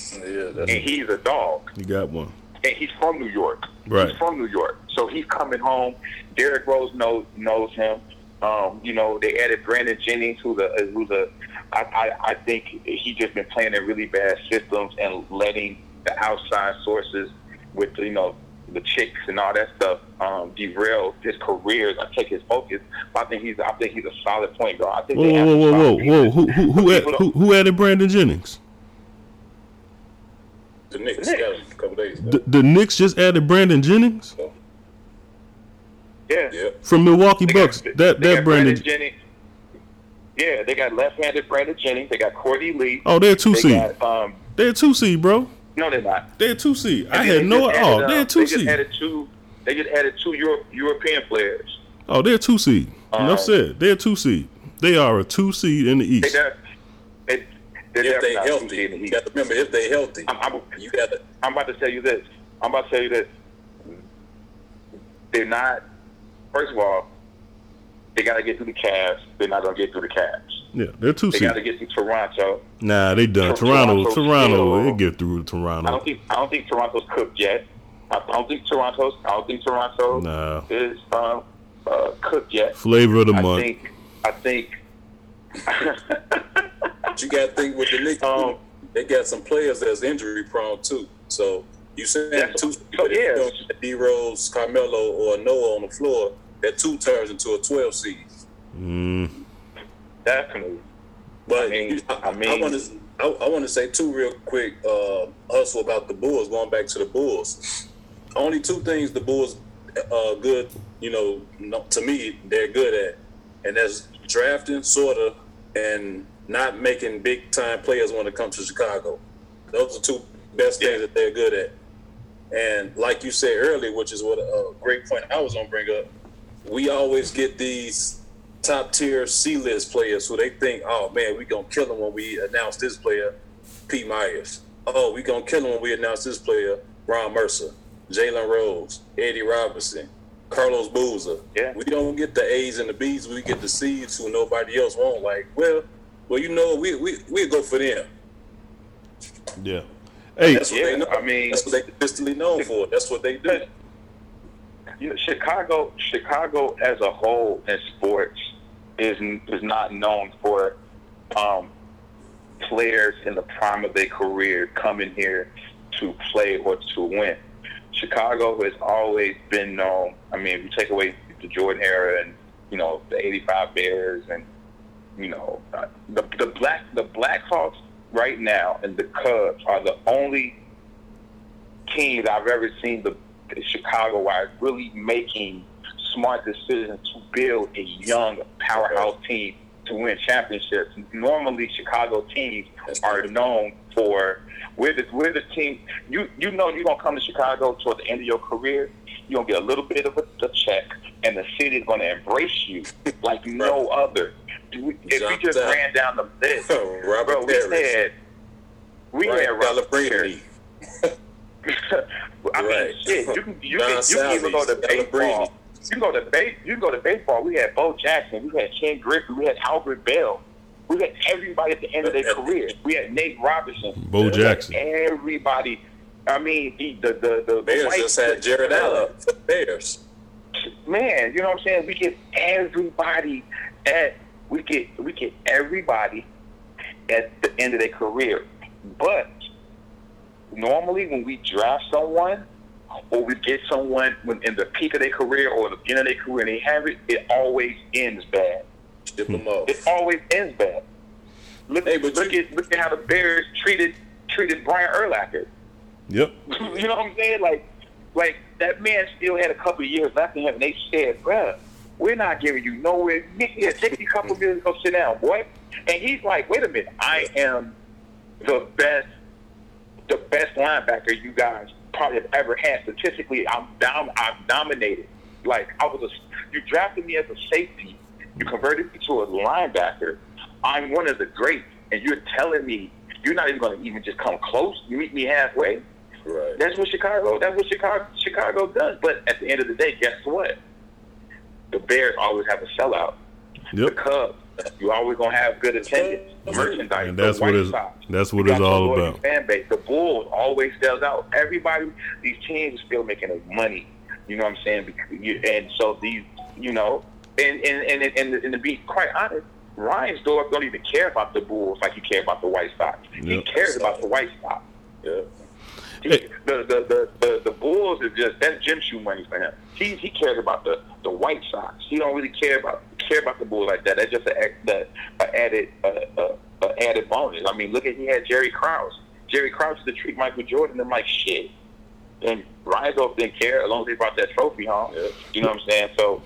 and he's a dog You got one. and he's from New York. Right. He's from New York, so he's coming home. Derrick Rose knows knows him. Um, you know, they added Brandon Jennings, who's a who's a. I, I, I think he just been playing in really bad systems and letting the outside sources with you know the chicks and all that stuff um, derail his career. I take his focus. But I think he's I think he's a solid point guard. I think Whoa, they have whoa, a whoa, solid whoa, whoa! Who who who, add, who, who added Brandon Jennings? The Knicks got him a couple days ago. The, the Knicks just added Brandon Jennings Yeah. from Milwaukee Bucks. That They that got Brandon. Jennings. Yeah, they got left-handed Brandon Jennings. They got Courtney Lee. Oh, they're two They seed. got, um, They're two seed, bro. No, they're not. They're two seed. I had no. they just Oh, added, they're two They just seed. added two. They just added two Euro, European players. Oh, they're two seed. Enough Um, said. They're two seed. They are a two seed in the East. they're, they, they're If they definitely healthy, two in the you got to remember if they healthy, I'm, I'm, you got to. I'm about to tell you this. I'm about to tell you this. They're not. First of all, they got to get through the Cavs. They're not going to get through the Cavs. Yeah, they're two They seed. got to get through Toronto. Nah, they done. Tor- Toronto, Toronto's Toronto, still- they get through Toronto. I Toronto. don't think I don't think Toronto's cooked yet. I I don't think Toronto's I don't think Toronto Nah. is uh, uh, cooked yet. Flavor of the I month. think I think But you got to think with the Knicks, Um, they got some players that's injury prone too. So you saying two, so, yeah. D Rose, Carmelo, or Noah on the floor, that two turns into a twelve seed. Mm. Definitely. But I mean, I, I mean- want to I, I want to say two real quick uh, hustle about the Bulls. Going back to the Bulls, only two things the Bulls uh, good. You know, no, to me they're good at, and that's drafting, sorta, and not making big time players when it comes to Chicago. Those are two best things that they're good at. And like you said earlier, which is what a great point I was gonna bring up, we always get these top tier C list players who they think, oh man, we gonna kill him when we announce this player, Pete Myers. Oh, we gonna kill him when we announce this player, Ron Mercer, Jalen Rose, Eddie Robinson, Carlos Boozer. Yeah. We don't get the A's and the B's, we get the C's who nobody else won't. Like, well, well, you know, we we we go for them. Yeah. Hey, That's what Yeah, they know. I mean- that's what they consistently known for. That's what they do. you know, Chicago Chicago as a whole in sports is is not known for um, players in the prime of their career coming here to play or to win. Chicago has always been known. I mean, if you take away the Jordan era and you know the '85 Bears and you know uh, the the black the Blackhawks right now and the Cubs are the only teams I've ever seen the Chicago wise really making smart decision to build a young powerhouse team to win championships. Normally, Chicago teams are known for we're the we're the team. You you know you're gonna come to Chicago toward the end of your career. You're gonna get a little bit of a, a check, and the city's gonna embrace you like no other. We- If we just ran down the list, Robert bro, we had we Right, had Robert. I mean, Right. shit. You can you Don can, you can even go to baseball. You can go to base. You go to baseball. We had Bo Jackson. We had Ken Griffey. We had Albert Belle. We had everybody at the end of their career. We had Nate Robinson. Bo We had Jackson. Everybody. I mean, the the the, the Bears white- just had Jared Allen the Bears. man, you know what I'm saying? We get everybody at we get we get everybody at the end of their career. But normally when we draft someone or we get someone when in the peak of their career or the beginning of their career and they have it, it always ends bad. Them. It always ends bad. Look, look at look at how the Bears treated treated Brian Urlacher. Yep. you know what I'm saying? Like, like that man still had a couple of years left in him, and they said, "Bruh, we're not giving you nowhere. Yeah, take a couple of years, go sit down, boy." And he's like, "Wait a minute, I am the best, the best linebacker you guys probably have ever had. Statistically, I'm dom- I'm dominated. Like I was a, you drafted me as a safety, you converted me to a linebacker. I'm one of the greats, and you're telling me you're not even going to even just come close. You meet me halfway." Right. That's what Chicago. That's what Chicago. Chicago does. But at the end of the day, guess what? The Bears always have a sellout. The Cubs, you always gonna have good attendance, merchandise. And that's the what it's Sox, that's what it's all about. Fan base. The Bulls always sells out. Everybody, these teams are still making their money. You know what I'm saying? And so these, you know, and and and and, and to be quite honest, Reinsdorf don't even care about the Bulls like he cares about the White Sox. He Yep. cares about the White Sox. Yeah. He, the, the, the, the, the Bulls is just that's gym shoe money for him. He he cares about the, the White Sox. He don't really care about care about the Bulls like that. That's just an a, a added a, a, a added bonus. I mean, look at he had Jerry Krause. Jerry Krause used to treat Michael Jordan like shit, and Reinsdorf didn't care as long as they brought that trophy home. You know what I'm saying? So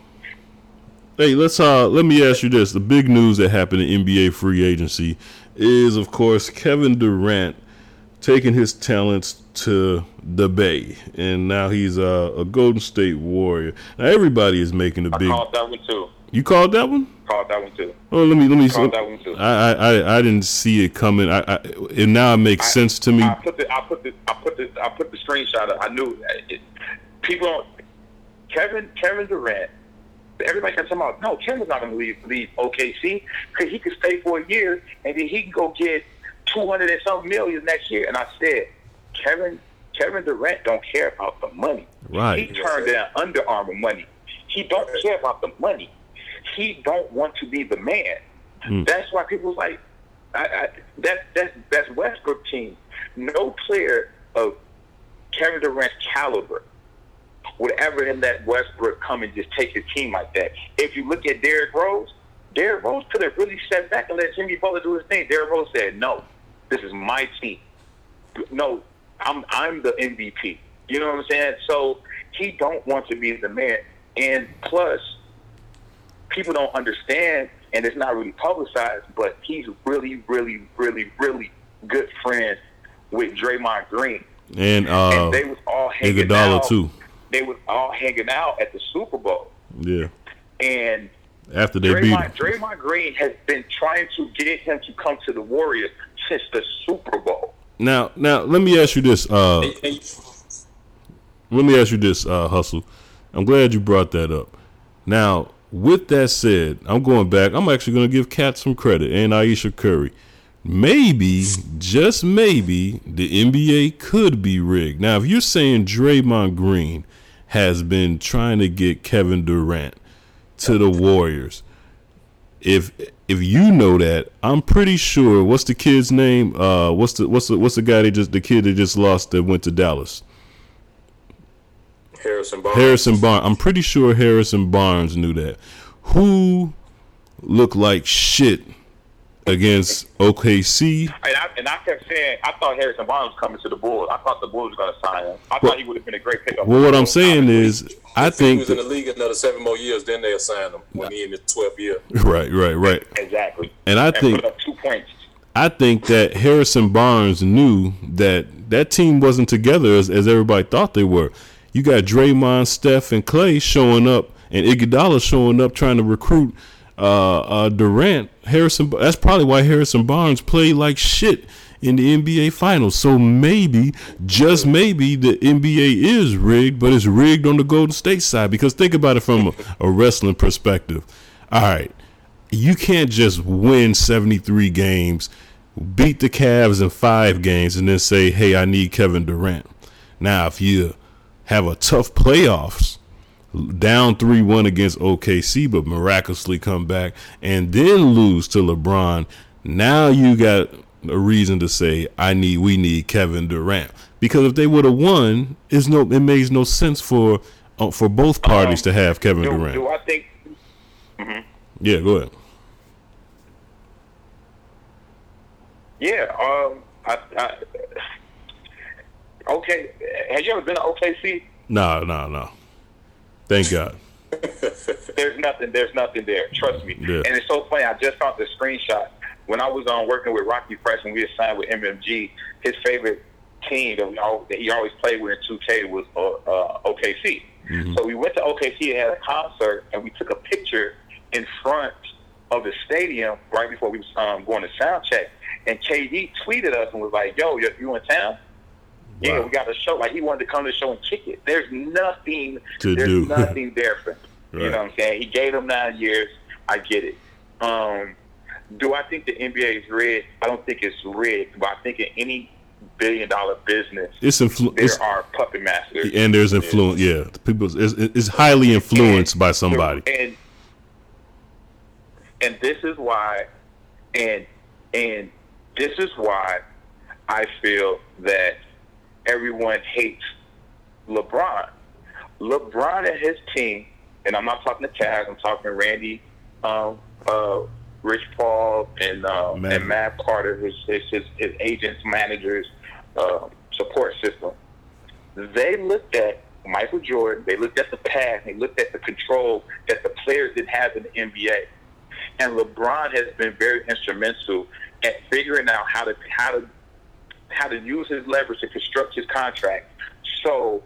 Hey, let's uh let me ask you this. The big news that happened in NBA free agency is of course Kevin Durant taking his talents to the Bay. And now he's uh, a Golden State Warrior. Now everybody is making a I big called that one too. You called that one? Called that one too. Oh, let me let me Called that one too. I, I I I didn't see it coming. I, I and now it makes sense to me. I put the I put the I put the I put the screenshot. Up. I knew it, people. Kevin Kevin Durant. Everybody kept talking about no. Kevin's not going to leave leave OKC because he could stay for a year and then he can go get two hundred and some million next year. And I said, Kevin Kevin Durant don't care about the money. Right. He turned down Under Armour money. He don't care about the money. He don't want to be the man. Mm. That's why people like, I, I, that that's that's Westbrook team. No player of Kevin Durant's caliber would ever in that Westbrook come and just take his team like that. If you look at Derrick Rose, Derrick Rose could have really sat back and let Jimmy Butler do his thing. Derrick Rose said, "No, this is my team. No, I'm I'm the MVP." You know what I'm saying? So he don't want to be the man. And plus, people don't understand, and it's not really publicized, but he's really, really, really, really good friends with Draymond Green. and uh and they was all hanging Iguodala out. too. They was all hanging out at the Super Bowl, Yeah. and After they beat him. Draymond, Draymond Green has been trying to get him to come to the Warriors since the Super Bowl. Now, now let me ask you this. Uh, let me ask you this, uh, Hustle. I'm glad you brought that up. Now, with that said, I'm going back. I'm actually going to give Kat some credit and Ayesha Curry. Maybe, just maybe, the NBA could be rigged. Now, if you're saying Draymond Green has been trying to get Kevin Durant to the Warriors, if if you know that, I'm pretty sure. What's the kid's name? Uh, what's the what's the what's the guy that just the kid that just lost that went to Dallas? Harrison Barnes. Harrison Barnes. I'm pretty sure Harrison Barnes knew that. Who looked like shit against OKC. And I, and I kept saying, I thought Harrison Barnes was coming to the Bulls. I thought the Bulls were going to sign him. I Well- thought he would have been a great pickup. Well, what I'm saying is, I think. If he think was in the league another seven more years, then they'll sign him when he in his 12th year. right, right, right. Exactly. And I think put up two points. I think that Harrison Barnes knew that that team wasn't together as, as everybody thought they were. You got Draymond, Steph, and Klay showing up, and Iguodala showing up trying to recruit uh, uh, Durant. Harrison. That's probably why Harrison Barnes played like shit in the NBA Finals. So maybe, just maybe, the NBA is rigged, but it's rigged on the Golden State side. Because think about it from a, a wrestling perspective. All right, you can't just win 73 games, beat the Cavs in five games, and then say, hey, I need Kevin Durant. Now, if you have a tough playoffs, down 3 1 against OKC, but miraculously come back and then lose to LeBron, now you got a reason to say, I need, we need Kevin Durant. Because if they would have won, it's no, it makes no sense for uh, for both parties to have Kevin Do, Durant. do I think? Mhm. Yeah, go ahead. Yeah. Um. I, I, okay. Have you ever been to OKC? No, no, no. Thank God. There's nothing. There's nothing there. Trust me. Yeah. And it's so funny. I just found the screenshot when I was on working with Rocky Fresh and we had signed with MMG. His favorite team that, we all, that he always played with in 2K was uh, uh, OKC. So we went to OKC and had a concert, and we took a picture in front of the stadium right before we was um, going to sound check. And KD tweeted us and was like, "Yo, you, you in town?" Yeah, we got a show. Like he wanted to come to the show and kick it. There's nothing. To there's do. nothing there for him. You know what I'm saying? He gave them nine years. I get it. Um, do I think the NBA is rigged? I don't think it's rigged, but I think in any billion dollar business, It's influ- there it's- are puppet masters. and there's influence. Yeah, people it's, it's highly influenced by somebody. And and this is why, and and this is why I feel that everyone hates LeBron. LeBron and his team, and I'm not talking to Taz, I'm talking to Randy, um, uh, Rich Paul, and uh, Matt. and Matt Carter, his his his, his agents, managers, uh, support system. They looked at Michael Jordan. They looked at the past. They looked at the control that the players didn't have in the NBA. And LeBron has been very instrumental at figuring out how to how to how to use his leverage to construct his contract so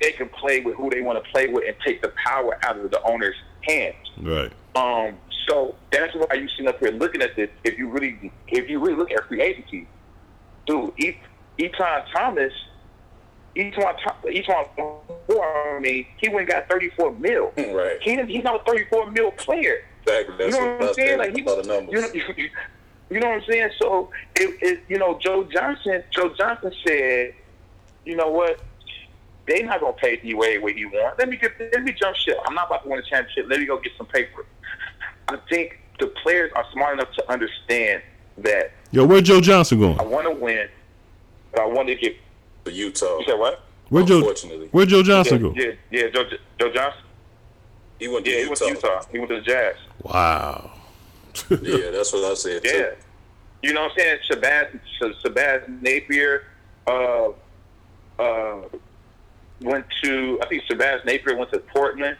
they can play with who they want to play with and take the power out of the owner's hands. Right. Um, so that's why you sitting up here looking at this. If you really, if you really look at free agency, dude, E- Etan Thomas, Eton, Tho- Eton, Moore, I mean, he went and got thirty four mil. Right. He he's not a thirty four mil player. Exactly. That's you know what what I I'm saying? Like he, about the numbers. you know, you, you know what I'm saying? So it, it, you know, Joe Johnson, Joe Johnson said, you know what? They not gonna pay D Wade what he want. Let me get, let me jump ship. I'm not about to win a championship. Let me go get some paper. I think the players are smart enough to understand that Yo, where Joe Johnson going? I want to win, but I want to get. For Utah. You said what? Where Joe? Unfortunately. Where Joe Johnson yeah, go? Yeah, yeah, Joe, Joe Johnson. He went to Yeah, he went to Utah. He went to the Jazz. Wow. Yeah, that's what I said too. Yeah. You know what I'm saying? Shabazz, Shabazz Napier uh, uh, went to, I think Shabazz Napier went to Portland.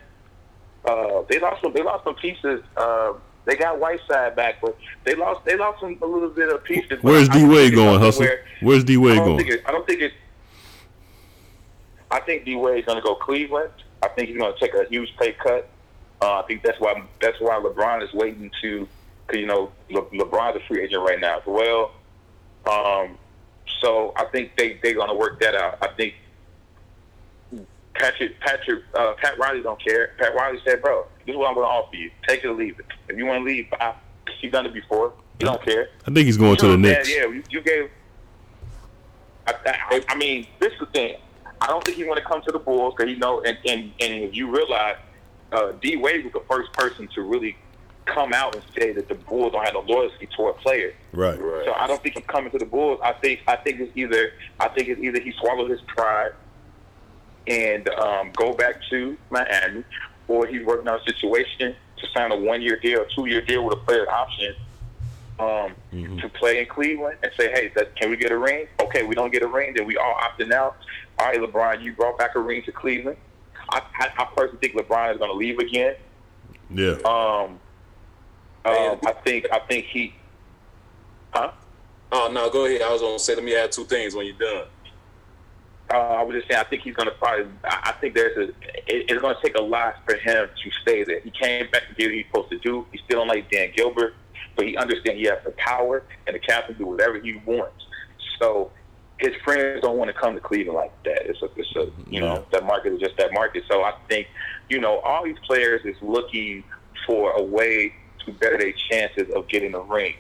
Uh, they lost some. They lost some pieces. Uh, they got Whiteside back, but they lost. They lost some, a little bit of pieces. Where's D Wade going, Hustle? where- Where's D I Wade going? it, I don't think it. I think D Wade's going to go Cleveland. I think he's going to take a huge pay cut. Uh, I think that's why that's why LeBron is waiting to, you know, Le, LeBron's a free agent right now as well. Um, so I think they they're going to work that out. I think Patrick Patrick uh, Pat Riley don't care. Pat Riley said, "Bro, this is what I'm going to offer you. Take it or leave it. If you want to leave, bye. He's done it before. He don't care." I think he's going to the Knicks. Yeah, yeah you, you gave. I, I, I mean, this is the thing. I don't think he's going to come to the Bulls because you know, and and and you realize, uh, D Wade was the first person to really come out and say that the Bulls don't have no loyalty toward players. Right. So I don't think he's coming to the Bulls. I think I think it's either I think it's either he swallowed his pride and um, go back to Miami, or he's working on a situation to sign a one year deal, two year deal with a player option um, Mm-hmm. to play in Cleveland and say, hey, that, can we get a ring? Okay, we don't get a ring, then we all opting out. All right, LeBron, you brought back a ring to Cleveland. I, I, I personally think LeBron is going to leave again. Yeah. Um, um, I think I think he, huh? Oh no, go ahead. I was gonna say let me add two things when you're done. Uh, I was just saying, I think he's going to probably. I think there's a. It, it's going to take a lot for him to stay there. He came back to do what he's supposed to do. He still don't like Dan Gilbert, but he understands he has the power, and the captain do whatever he wants. So his friends don't want to come to Cleveland like that. It's a, it's a, you know, that market is just that market. So I think, you know, all these players is looking for a way to better their chances of getting a ring.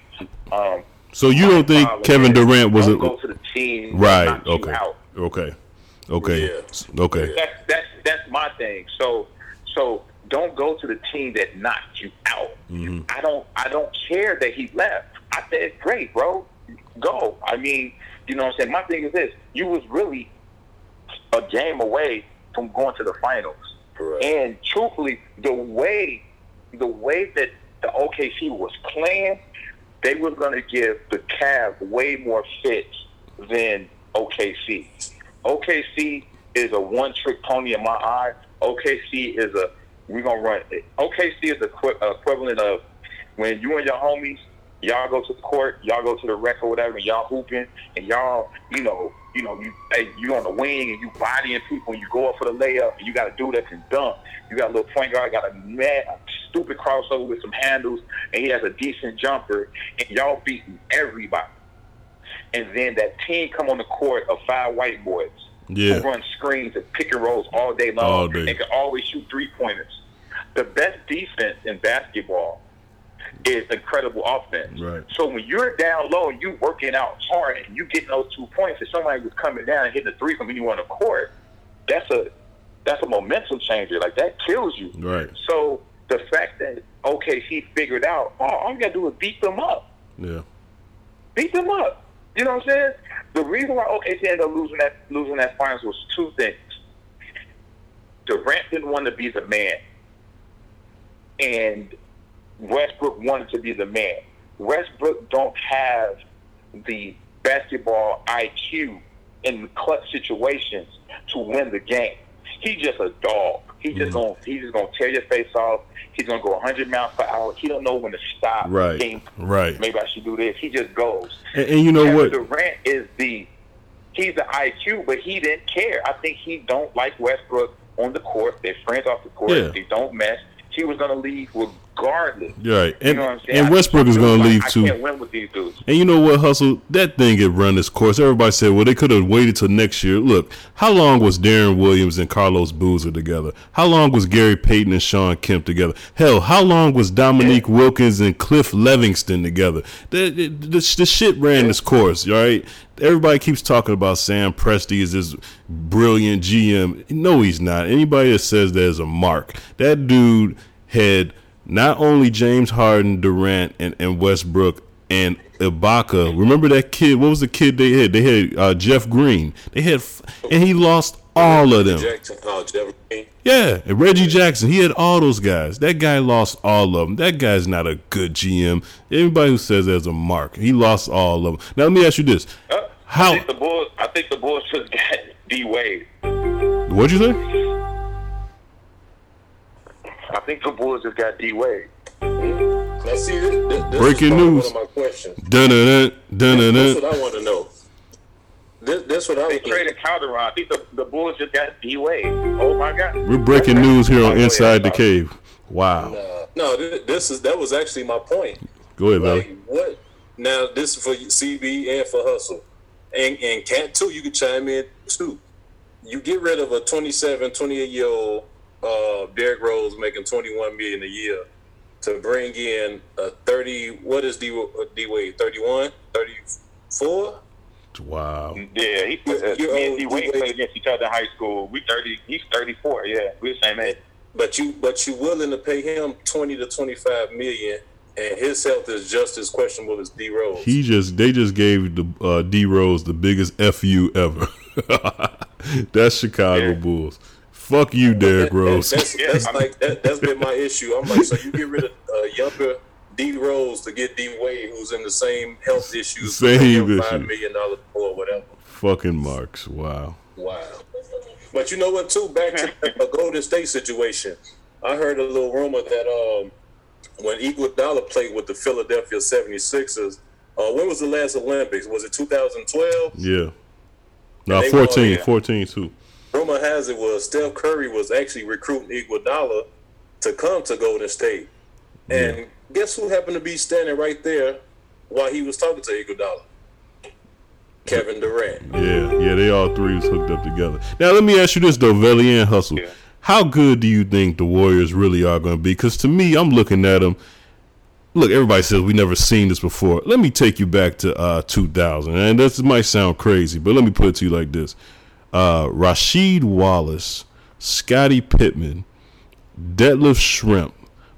Um, So you don't think Kevin Durant was a go to the team right? knocks you Okay. out. Okay. Okay. Okay. That's that's that's my thing. So so don't go to the team that knocked you out. hmm I don't I don't care that he left. I said, great, bro, go. I mean, you know what I'm saying. My thing is this: you was really a game away from going to the finals. And truthfully, the way the way that the OKC was playing, they were going to give the Cavs way more fits than OKC. OKC is a one-trick pony in my eye. OKC is a we're gonna run. OKC is the equivalent of when you and your homies y'all go to the court, y'all go to the rec or whatever, and y'all hooping, and y'all, you know, you know, you hey, you on the wing and you bodying people, and you go up for the layup, and you got a dude that can dunk. You got a little point guard, got a mad, a stupid crossover with some handles, and he has a decent jumper, and y'all beating everybody. And then that team come on the court of five white boys Yeah. who run screens and pick and rolls all day long All day. and can always shoot three pointers. The best defense in basketball is incredible offense. Right. So when you're down low and you working out hard and you getting those two points, if somebody was coming down and hitting a three from you on the court, that's a that's a momentum changer. Like that kills you. Right. So the fact that okay, he figured out, oh, all you gotta do is beat them up. Yeah. Beat them up. You know what I'm saying? The reason why OKC ended up losing that losing that finals was two things. Durant didn't want to be the man, and Westbrook wanted to be the man. Westbrook don't have the basketball IQ in clutch situations to win the game. He's just a dog. He's just mm. gonna he's just gonna tear your face off. He's gonna go 100 miles per hour. He don't know when to stop. Right. Think, Right. Maybe I should do this. He just goes. And, and you know Kevin what? Durant is the he's the IQ, but he didn't care. I think he don't like Westbrook on the court. They're friends off the court. Yeah. They don't mess. He was gonna leave regardless. Right. You And, know what I'm saying? and I- Westbrook is going to like, leave I too. can't win with these dudes. And you know what, Hustle? That thing had run its course. Everybody said, well, they could have waited till next year. Look, how long was Deron Williams and Carlos Boozer together? How long was Gary Payton and Shawn Kemp together? Hell, how long was Dominique Wilkins and Cliff Levingston together? The, the, the, the shit ran its course, all right? Everybody keeps talking about Sam Presti is this brilliant GM. No, he's not. Anybody that says that is a mark. That dude had not only James Harden, Durant, and, and Westbrook and Ibaka. Remember that kid? What was the kid they had? They had uh, Jeff Green. They had, and he lost all of them. Jackson, Jeff Green. Yeah, and Reggie Jackson. He had all those guys. That guy lost all of them. That guy's not a good GM. Anybody who says there's a mark, he lost all of them. Now let me ask you this: I How? think the Bulls. I think the Bulls just got D Wade. What'd you say? I think the Bulls just got D Wade. Now see, this, this, this Breaking news. One of my questions. Dun dun dun dun That's what I want to know. This, this what I They traded Calderon. I think the, the Bulls just got D Wade. Oh my God. We're breaking news here on Inside the Cave. Wow. No, this, this is that was actually my point. Go ahead, Like Valley. what? Now this is for CB and for Hustle, and and Cat too. You can chime in too. You get rid of a 27, 28 year old uh, Derrick Rose making 21 million a year to bring in a 30. What is D D Wade? 31, 34. Wow. Yeah, he uh, me and D Wade played against each other in high school. We thirty. He's thirty four. Yeah, we're the same age. But you but you willing to pay him 20 to 25 million, and his health is just as questionable as D Rose. He just they just gave the uh, D Rose the biggest fu ever. That's Chicago Bulls. Fuck you, Derrick Rose. That's, that's like that, that's been my issue. I'm like, so you get rid of a younger D Rose to get D Wade, who's in the same health issues, Same to issue. five million dollars or whatever. Fucking marks. Wow. Wow. But you know what? Too back to the Golden State situation. I heard a little rumor that um, when Iguodala played with the Philadelphia 76ers, uh, when was the last Olympics? Was it 2012? Yeah. No, they won, 14, yeah. 14 too. Rumor has it was Steph Curry was actually recruiting Iguodala to come to Golden State, and guess who happened to be standing right there while he was talking to Iguodala? Kevin Durant. Yeah, yeah, they all three was hooked up together. Now let me ask you this though, Velly and Hustle. How good do you think the Warriors really are going to be? Because to me, I'm looking at them. Look, everybody says we never seen this before. Let me take you back to uh, 2000, and this might sound crazy, but let me put it to you like this: uh, Rasheed Wallace, Scottie Pippen, Detlef Schrempf,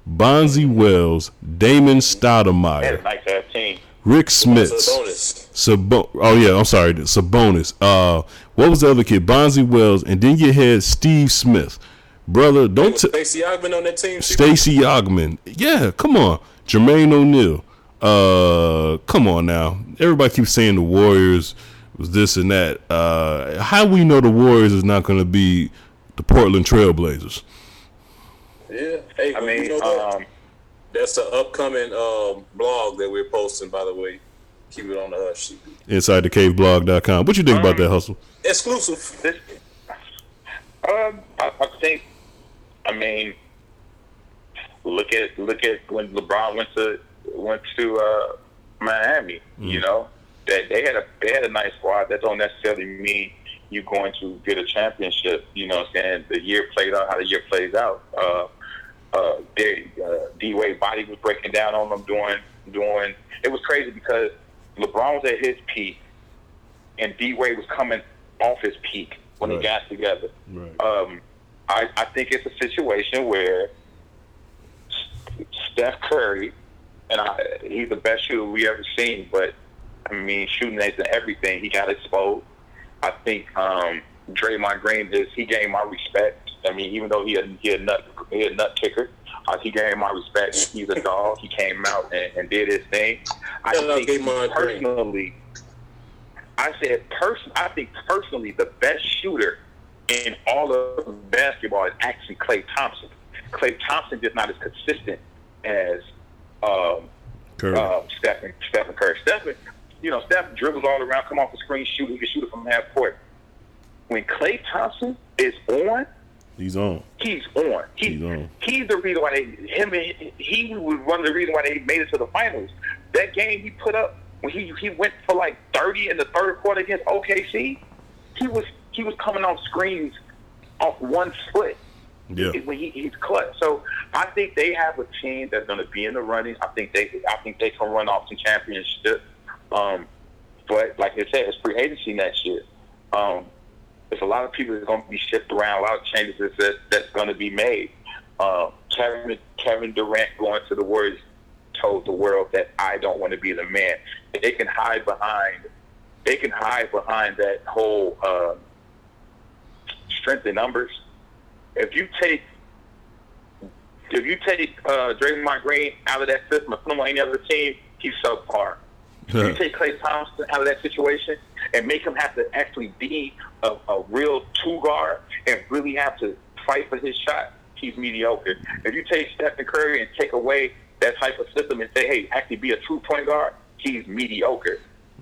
Bonzi Wells, Damon Stoudamire, Nice. Rick Smits. Sabo- oh yeah, I'm sorry, Sabonis. Uh, what was the other kid? Bonzi Wells, and then you had Steve Smith, brother. Don't Was t- Stacey Augmon on that team? Stacy Augmon. Yeah, come on, Jermaine O'Neal. Uh, come on now. Everybody keeps saying the Warriors was this and that. Uh, how we know the Warriors is not going to be the Portland Trailblazers? Yeah. Hey, I mean, you know what? um, That's the upcoming um, blog that we're posting, by the way. Keep it on the hush. Inside the caveblog.com. What you think about that hustle? Exclusive. Um, I, I think. I mean, look at look at when LeBron went to went to uh, Miami. You know, that they had a they had a nice squad. That don't necessarily mean you're going to get a championship. You know, what I'm saying the year played out how the year plays out. Uh, uh, they, uh, D Wade body was breaking down on them doing doing. It was crazy because LeBron was at his peak, and D Wade was coming off his peak when Right. he got together. Right. Um, I, I think it's a situation where Steph Curry, and I, he's the best shooter we ever seen, but I mean, shooting isn't everything. He got exposed. I think um, Draymond Green is he gained my respect. I mean, even though he a he a nut he a nut kicker, uh, he gained my respect. He's a dog. He came out and, and did his thing. I Shout think Draymond Green. personally, I said person. I think personally, the best shooter in all of basketball is actually Klay Thompson. Klay Thompson is not as consistent as um, Curry. uh, Stephen Stephen Curry. Stephen, you know, Steph dribbles all around, come off the screen, shoot. He can shoot it from half court. When Klay Thompson is on, He's on. he's on. He, He's on. he's the reason why they him and he was one of the reasons why they made it to the finals. That game he put up when he he went for like thirty in the third quarter against OKC, he was he was coming off screens off one foot. Yeah. When he, he's clutch. So I think they have a team that's going to be in the running. I think they I think they can run off some championships. Um, but like I said, it's free agency next year. Um, there's a lot of people that are going to be shipped around, a lot of changes that, that's going to be made. Uh, Kevin, Kevin Durant going to the Warriors told the world that I don't want to be the man. They can hide behind, they can hide behind that whole uh, strength in numbers. If you take if you take uh, Draymond Green out of that system and put him on any other team, he's subpar. You take Klay Thompson out of that situation and make him have to actually be a, a real two guard and really have to fight for his shot, he's mediocre. If you take Stephen Curry and take away that type of system and say, hey, actually be a true point guard, he's mediocre.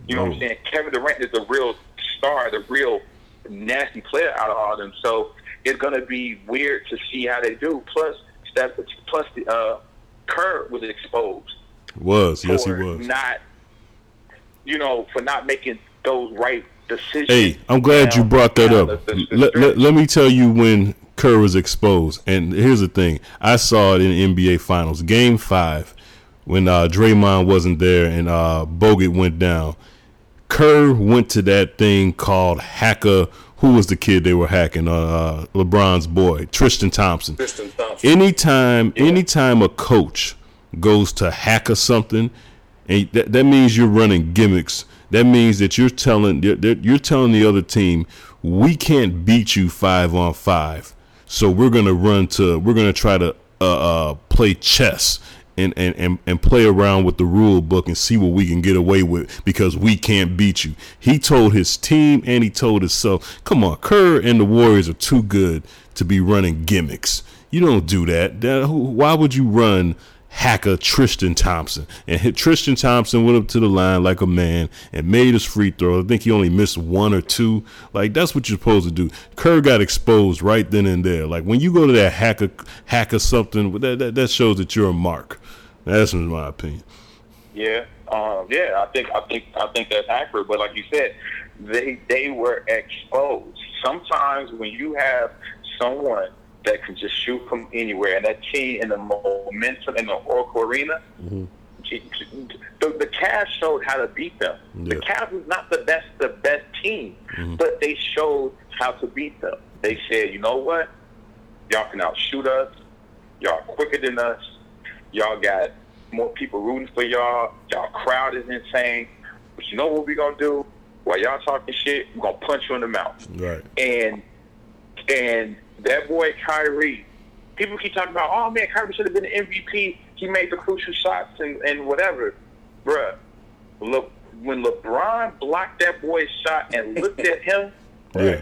You know what I'm saying? Kevin Durant is the real star, the real nasty player out of all of them. So it's going to be weird to see how they do. Plus, Steph, plus the uh, Kerr was exposed Was yes he was. not, you know, for not making those right decisions. Hey, I'm glad you brought that up. the- the- the Let, let, let me tell you when Kerr was exposed. And here's the thing I saw it in the NBA Finals, game five, when uh, Draymond wasn't there and uh, Bogut went down. Kerr went to that thing called Hacker. Who was the kid they were hacking? Uh, uh, LeBron's boy, Tristan Thompson. Tristan Thompson. Anytime, anytime a coach goes to hack or something, and that, that means you're running gimmicks. That means that you're telling you're, you're telling the other team we can't beat you five on five, so we're gonna run to we're gonna try to uh, uh, play chess and, and, and, and play around with the rule book and see what we can get away with because we can't beat you. He told his team and he told himself, come on, Kerr and the Warriors are too good to be running gimmicks. You don't do that. That- Why would you run hacker Tristan Thompson? And hit Tristan Thompson went up to the line like a man and made his free throw. I think he only missed one or two. Like that's what you're supposed to do. Kerr got exposed right then and there. Like when you go to that hacker hacker something, that that, that shows that you're a mark. That's my opinion. Yeah, um, yeah, I think I think I think that's accurate. But like you said, they they were exposed. Sometimes when you have someone that can just shoot from anywhere, and that team in the momentum in the Oracle Arena, mm-hmm. the, the Cavs showed how to beat them. The Yeah. Cavs was not the best the best team, mm-hmm. but they showed how to beat them. They said, you know what, y'all can outshoot us. Y'all quicker than us. Y'all got more people rooting for y'all. Y'all crowd is insane. But you know what we gonna do? While y'all talking shit, we're gonna punch you in the mouth. Right. And and that boy Kyrie, people keep talking about, oh man, Kyrie should have been the MVP. He made the crucial shots and, and whatever. Bruh, look when LeBron blocked that boy's shot and looked at him, Yeah.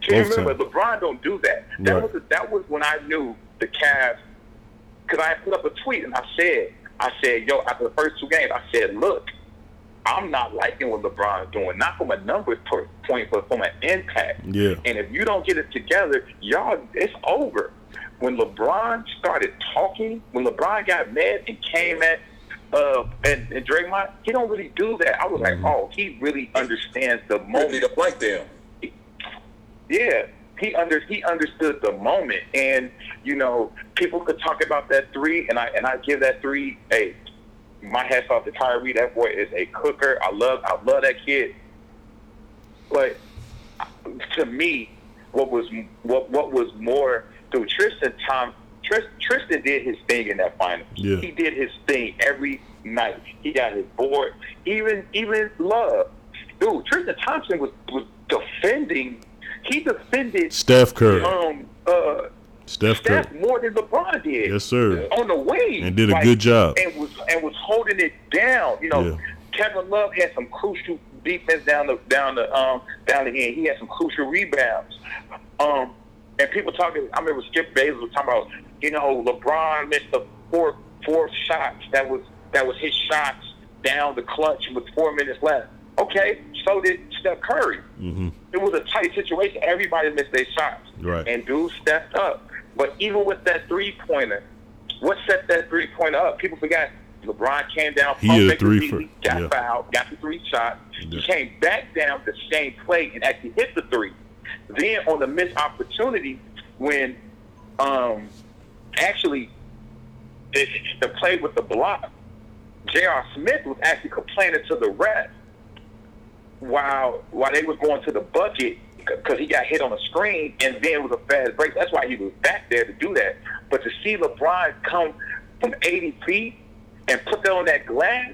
can you remember LeBron don't do that. That Right. was that was when I knew the Cavs because I put up a tweet and I said I said yo after the first two games I said look I'm not liking what LeBron's doing not from a numbers per- point but from an impact. Yeah. and if you don't get it together y'all it's over. When LeBron started talking when LeBron got mad and came at uh and, and Draymond he don't really do that. I was like oh he really understands the moment. to like them yeah, he under he understood the moment, and you know, people could talk about that three, and I and I give that three. Hey, my hats off to Kyrie. That boy is a cooker. I love I love that kid. But to me, what was what what was more through Tristan Tom Tris, Tristan did his thing in that final. Yeah. He did his thing every night. He got his board. Even even love. Dude, Tristan Thompson was was defending. He defended Steph Curry. Um, uh, Steph Curry. Steph more than LeBron did. Yes, sir. On the way, And did a good job. And was and was holding it down. You know, Yeah. Kevin Love had some crucial defense down the down the um down the end. He had some crucial rebounds. Um, and people talking. I remember Skip Bayless was talking about. You know, LeBron missed the four four shots. That was that was his shots down the clutch with four minutes left. Okay, so did Steph Curry. Mm-hmm. It was a tight situation. Everybody missed their shots. Right. And dude stepped up. But even with that three pointer, what set that three pointer up? People forgot LeBron came down, He a three for- got yeah. fouled, got the three shot. Yeah. He came back down the same play and actually hit the three. Then on the missed opportunity, when um actually the, the play with the block, J.R. Smith was actually complaining to the ref while while they was going to the bucket because he got hit on the screen and then it was a fast break. That's why he was back there to do that. But to see LeBron come from 80 feet and put that on that glass,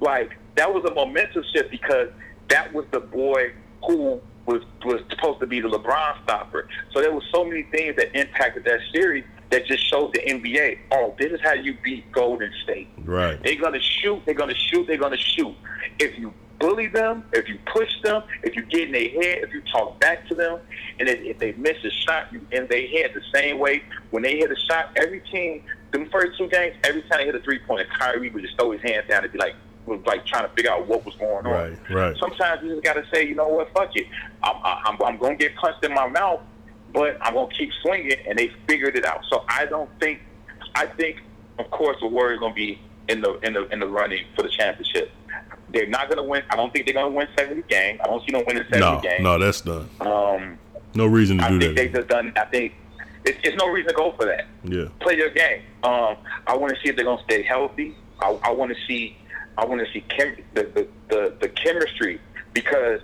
like that was a momentum shift because that was the boy who was was supposed to be the LeBron stopper. So there was so many things that impacted that series that just showed the NBA, oh, this is how you beat Golden State. Right. They're gonna shoot. They're gonna shoot. They're gonna shoot. If you bully them, if you push them, if you get in their head, if you talk back to them, and if, if they miss a shot you in their head the same way when they hit a shot, every team, the first two games, every time they hit a three pointer, Kyrie would just throw his hands down and be like, was like trying to figure out what was going on. Right, right. Sometimes you just got to say, you know what, fuck it. I'm, I'm, I'm going to get punched in my mouth, but I'm going to keep swinging, and they figured it out. So I don't think, I think, of course, the Warriors going to be in the in the in the running for the championship. They're not going to win. I don't think they're going to win 70 games. I don't see them winning 70 No, games. no, that's done. Um, No reason to I do think they that. just done. I think it's, it's no reason to go for that Yeah. play your game. Um, I want to see if they're going to stay healthy. I, I want to see, I want to see chem- the, the, the, the chemistry because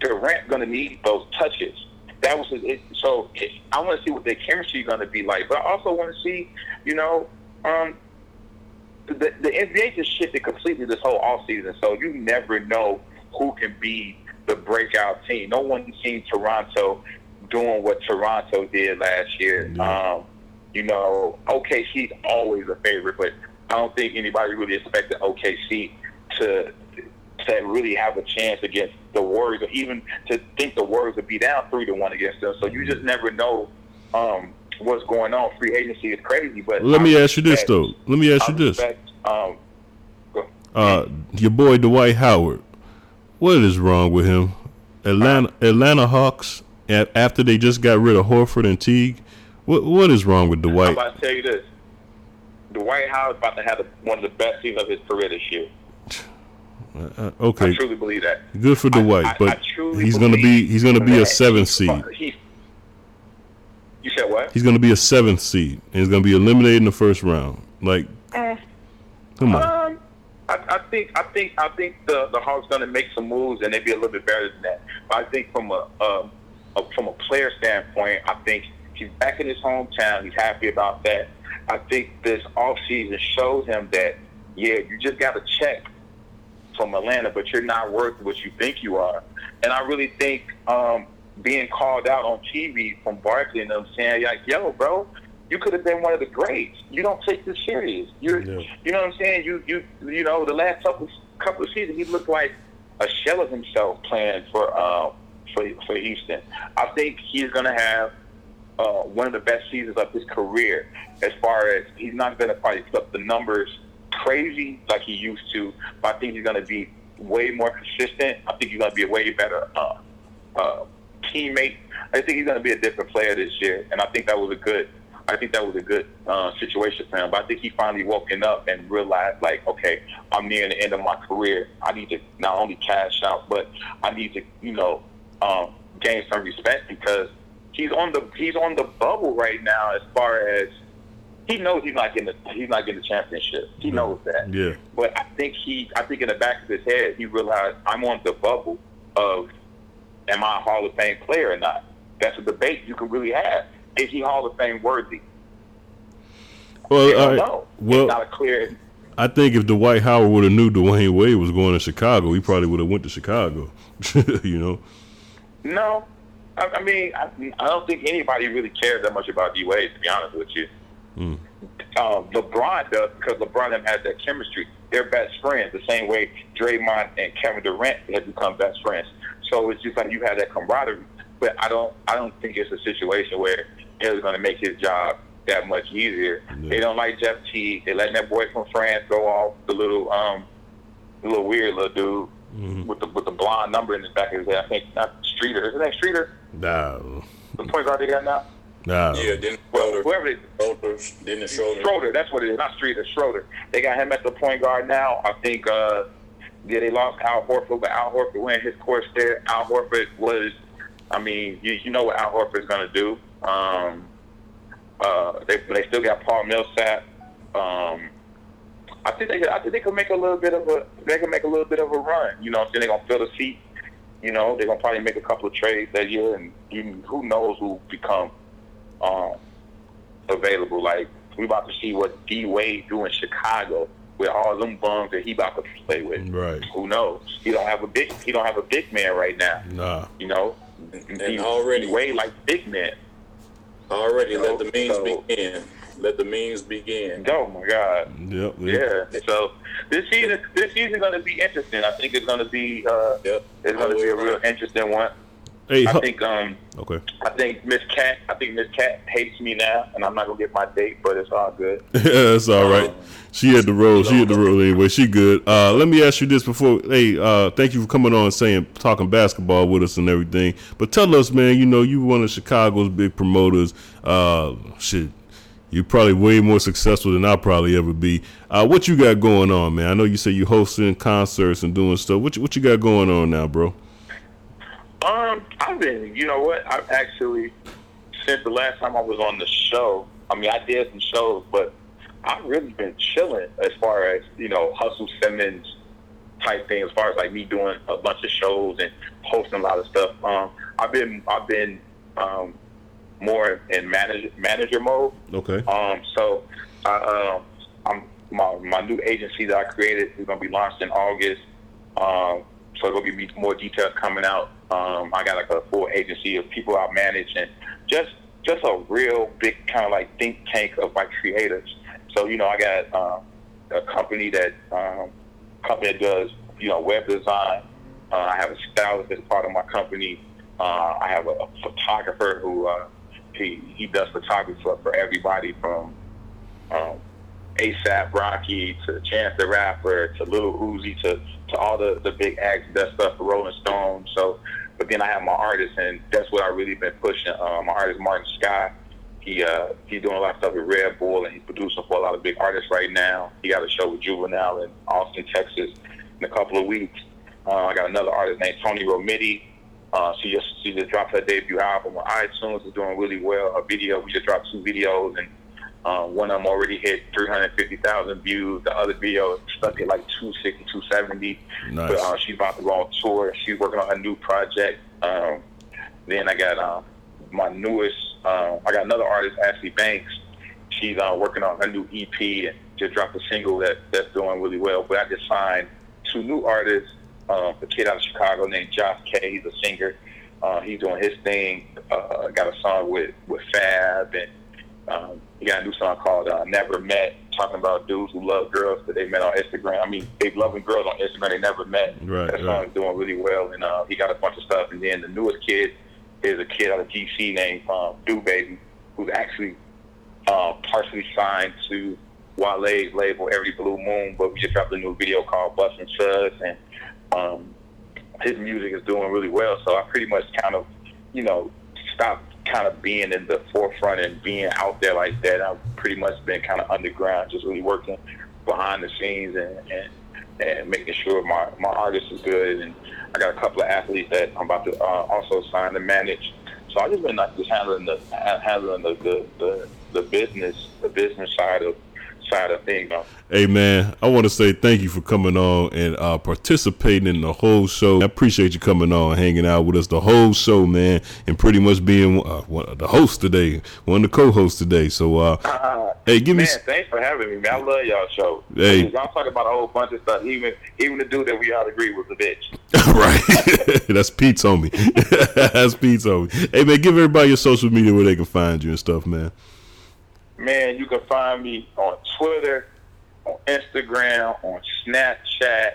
Durant going to need those touches. That was it, so. It, I want to see what their chemistry is going to be like, but I also want to see, you know, um, the, the NBA just shifted completely this whole off season. So you never know who can be the breakout team. No one's seen Toronto doing what Toronto did last year. Um, You know, OKC's always a favorite, but I don't think anybody really expected OKC to to really have a chance against the Warriors, or even to think the Warriors would be down three to one against them. So you just never know um, what's going on. Free agency is crazy, but Let I me ask you this though. Let me ask I you this. Um, Uh, your boy Dwight Howard. What is wrong with him? Atlanta Atlanta Hawks after they just got rid of Horford and Teague. What what is wrong with Dwight? I'm about to tell you this: Dwight Howard's about to have the, one of the best seasons of his career this year. Uh, okay, I truly believe that. good for Dwight, I- I but truly he's gonna be he's gonna be a seventh seed. he- you said what? He's gonna be a seventh seed, and he's gonna be eliminated in the first round. Like, come on. Um, I, I think I think I think the the Hawks going to make some moves and they'd be a little bit better than that. But I think from a, a, a from a player standpoint, I think he's back in his hometown. He's happy about that. I think this offseason shows him that yeah, you just got to check from Atlanta, but you're not worth what you think you are. And I really think um, being called out on TV from Barkley and them saying like, "Yo, bro, you could have been one of the greats. You don't take this serious. You're, you know what I'm saying? You, you, you know, the last couple couple of seasons, he looked like a shell of himself playing for uh, for for Houston. I think he's gonna have uh, one of the best seasons of his career. As far as he's not gonna probably put up the numbers crazy like he used to, but I think he's gonna be way more consistent. I think he's gonna be a way better uh, uh, teammate. I think he's going to be a different player this year, and I think that was a good. I think that was a good uh, situation for him. But I think he finally woken up and realized, like, okay, I'm near the end of my career. I need to not only cash out, but I need to, you know, um, gain some respect because he's on the he's on the bubble right now. As far as he knows, he's not getting the he's not getting the championship. He knows that. Yeah. But I think he, I think in the back of his head, he realized I'm on the bubble of, am I a Hall of Fame player or not? That's a debate you can really have. Is he Hall of Fame worthy? Well, don't know. well, it's not a clear. I think if Dwight Howard would have knew Dwyane Wade was going to Chicago, he probably would have went to Chicago. you know. No, I, I mean, I, I don't think anybody really cares that much about D Wade. To be honest with you, um, LeBron does because LeBron and has that chemistry. They're best friends, the same way Draymond and Kevin Durant have become best friends. So it's just like you have that camaraderie. But I don't, I don't think it's a situation where it's going to make his job that much easier. They don't like Jeff T. They letting that boy from France go off the little, um, the little weird little dude Mm-hmm. with the with the blonde number in the back of his head. I think not Streeter. Is his name Streeter? Nah, The point guard they got now. nah. Yeah, Dennis Well, Schroeder. whoever they, Schroeder. Dennis Schroeder. Schroeder, that's what it is. Not Streeter, Schroeder. They got him at the point guard now. I think, uh, yeah, they lost Al Horford, but Al Horford went his course there. Al Horford was, I mean, you, you know what Al Horford's going to do. Um, uh, they, they still got Paul Millsap. Um, I think they, I think they could make a little bit of a, they could make a little bit of a run. You know, saying they're gonna fill the seat. You know, they're gonna probably make a couple of trades that year, and you, who knows who become um, available. Like we about to see what D Wade do in Chicago with all them bums that he about to play with. Right. Who knows? He don't have a big. He don't have a big man right now. Nah. You know, And already- Wade like big man. Already You let the memes so- begin. Let the memes begin. Oh my God. Yep. Yeah. So this season, this season going to be interesting. I think it's going to be, uh, it's going to be a real interesting one. Hey, I think, um, Okay. I think Miss Cat, I think Miss Cat hates me now, and I'm not gonna get my date, but it's all good. That's all right. She had the roll. She had the roll anyway. She good. Uh, let me ask you this before. Hey, uh, thank you for coming on, and saying talking basketball with us and everything. But tell us, man. You know, you one of Chicago's big promoters. Uh, shit, you're probably way more successful than I'll probably ever be. Uh, what you got going on, man? I know you say you hosting concerts and doing stuff. What you, what you got going on now, bro? Um, I've been, you know what? I've actually since the last time I was on the show. I mean, I did some shows, but I've really been chilling as far as you know, Hustle Simmons type thing. As far as like me doing a bunch of shows and hosting a lot of stuff. Um, I've been, I've been um, more in manager manager mode. Okay. Um, so I, um, I'm my my new agency that I created is going to be launched in August. Um, so there'll be more details coming out. Um, I got like a full agency of people I manage and just just a real big kind of like think tank of my creators. So you know, I got um, a company that um, company that does you know web design. Uh, I have a stylist as part of my company. Uh, I have a, a photographer who uh, he he does photography for, for everybody from um, ASAP Rocky to Chance the Rapper to Little Uzi to to all the the big acts that stuff for Rolling Stone. So, but then I have my artist, and that's what I really been pushing. Uh, my artist Martin Scott. He uh, he's doing a lot of stuff with Red Bull, and he's producing for a lot of big artists right now. He got a show with Juvenile in Austin, Texas, in a couple of weeks. Uh, I got another artist named Toni Romiti. Uh, she just she just dropped her debut album on iTunes. Is doing really well. Her video we just dropped two videos, and uh, one of them already hit 350,000 views. The other video stuck at like 260, 270. Nice. But uh, she's about to go on tour. She's working on her new project. Um, then I got uh, my newest. Uh, I got another artist, Ashley Banks. She's uh, working on her new EP and just dropped a single that that's doing really well. But I just signed two new artists. Uh, a kid out of Chicago named Josh K. He's a singer. Uh, he's doing his thing. Uh, got a song with with Fab and um, he got a new song called uh, "Never Met," talking about dudes who love girls that they met on Instagram. I mean, they loving girls on Instagram they never met. Right, that song right. is doing really well, and uh, he got a bunch of stuff. And then the newest kid is a kid out of DC named um, Do Baby, who's actually uh, partially signed to Wale's label Every Blue Moon. But we just dropped a new video called "Bustin' Suds," and um, his music is doing really well. So I pretty much kind of, you know, stopped kind of being in the forefront and being out there like that. I've pretty much been kind of underground, just really working behind the scenes and and, and making sure my my artist is good. And I got a couple of athletes that I'm about to uh, also sign and manage. So I've just been like just handling the handling the the, the, the business the business side of side of things. though. Hey man, I want to say thank you for coming on and uh, participating in the whole show. I appreciate you coming on, hanging out with us the whole show, man, and pretty much being uh, one, the host today, one of the co-hosts today. So, uh, hey, give me. Man, thanks for having me, man. I love y'all show. Hey. I'm talking about a whole bunch of stuff. Even even the dude that we all agree was a bitch. right, that's Pete's me. that's Pete's on. Hey man, give everybody your social media where they can find you and stuff, man. Man, you can find me on Twitter, on Instagram, on Snapchat,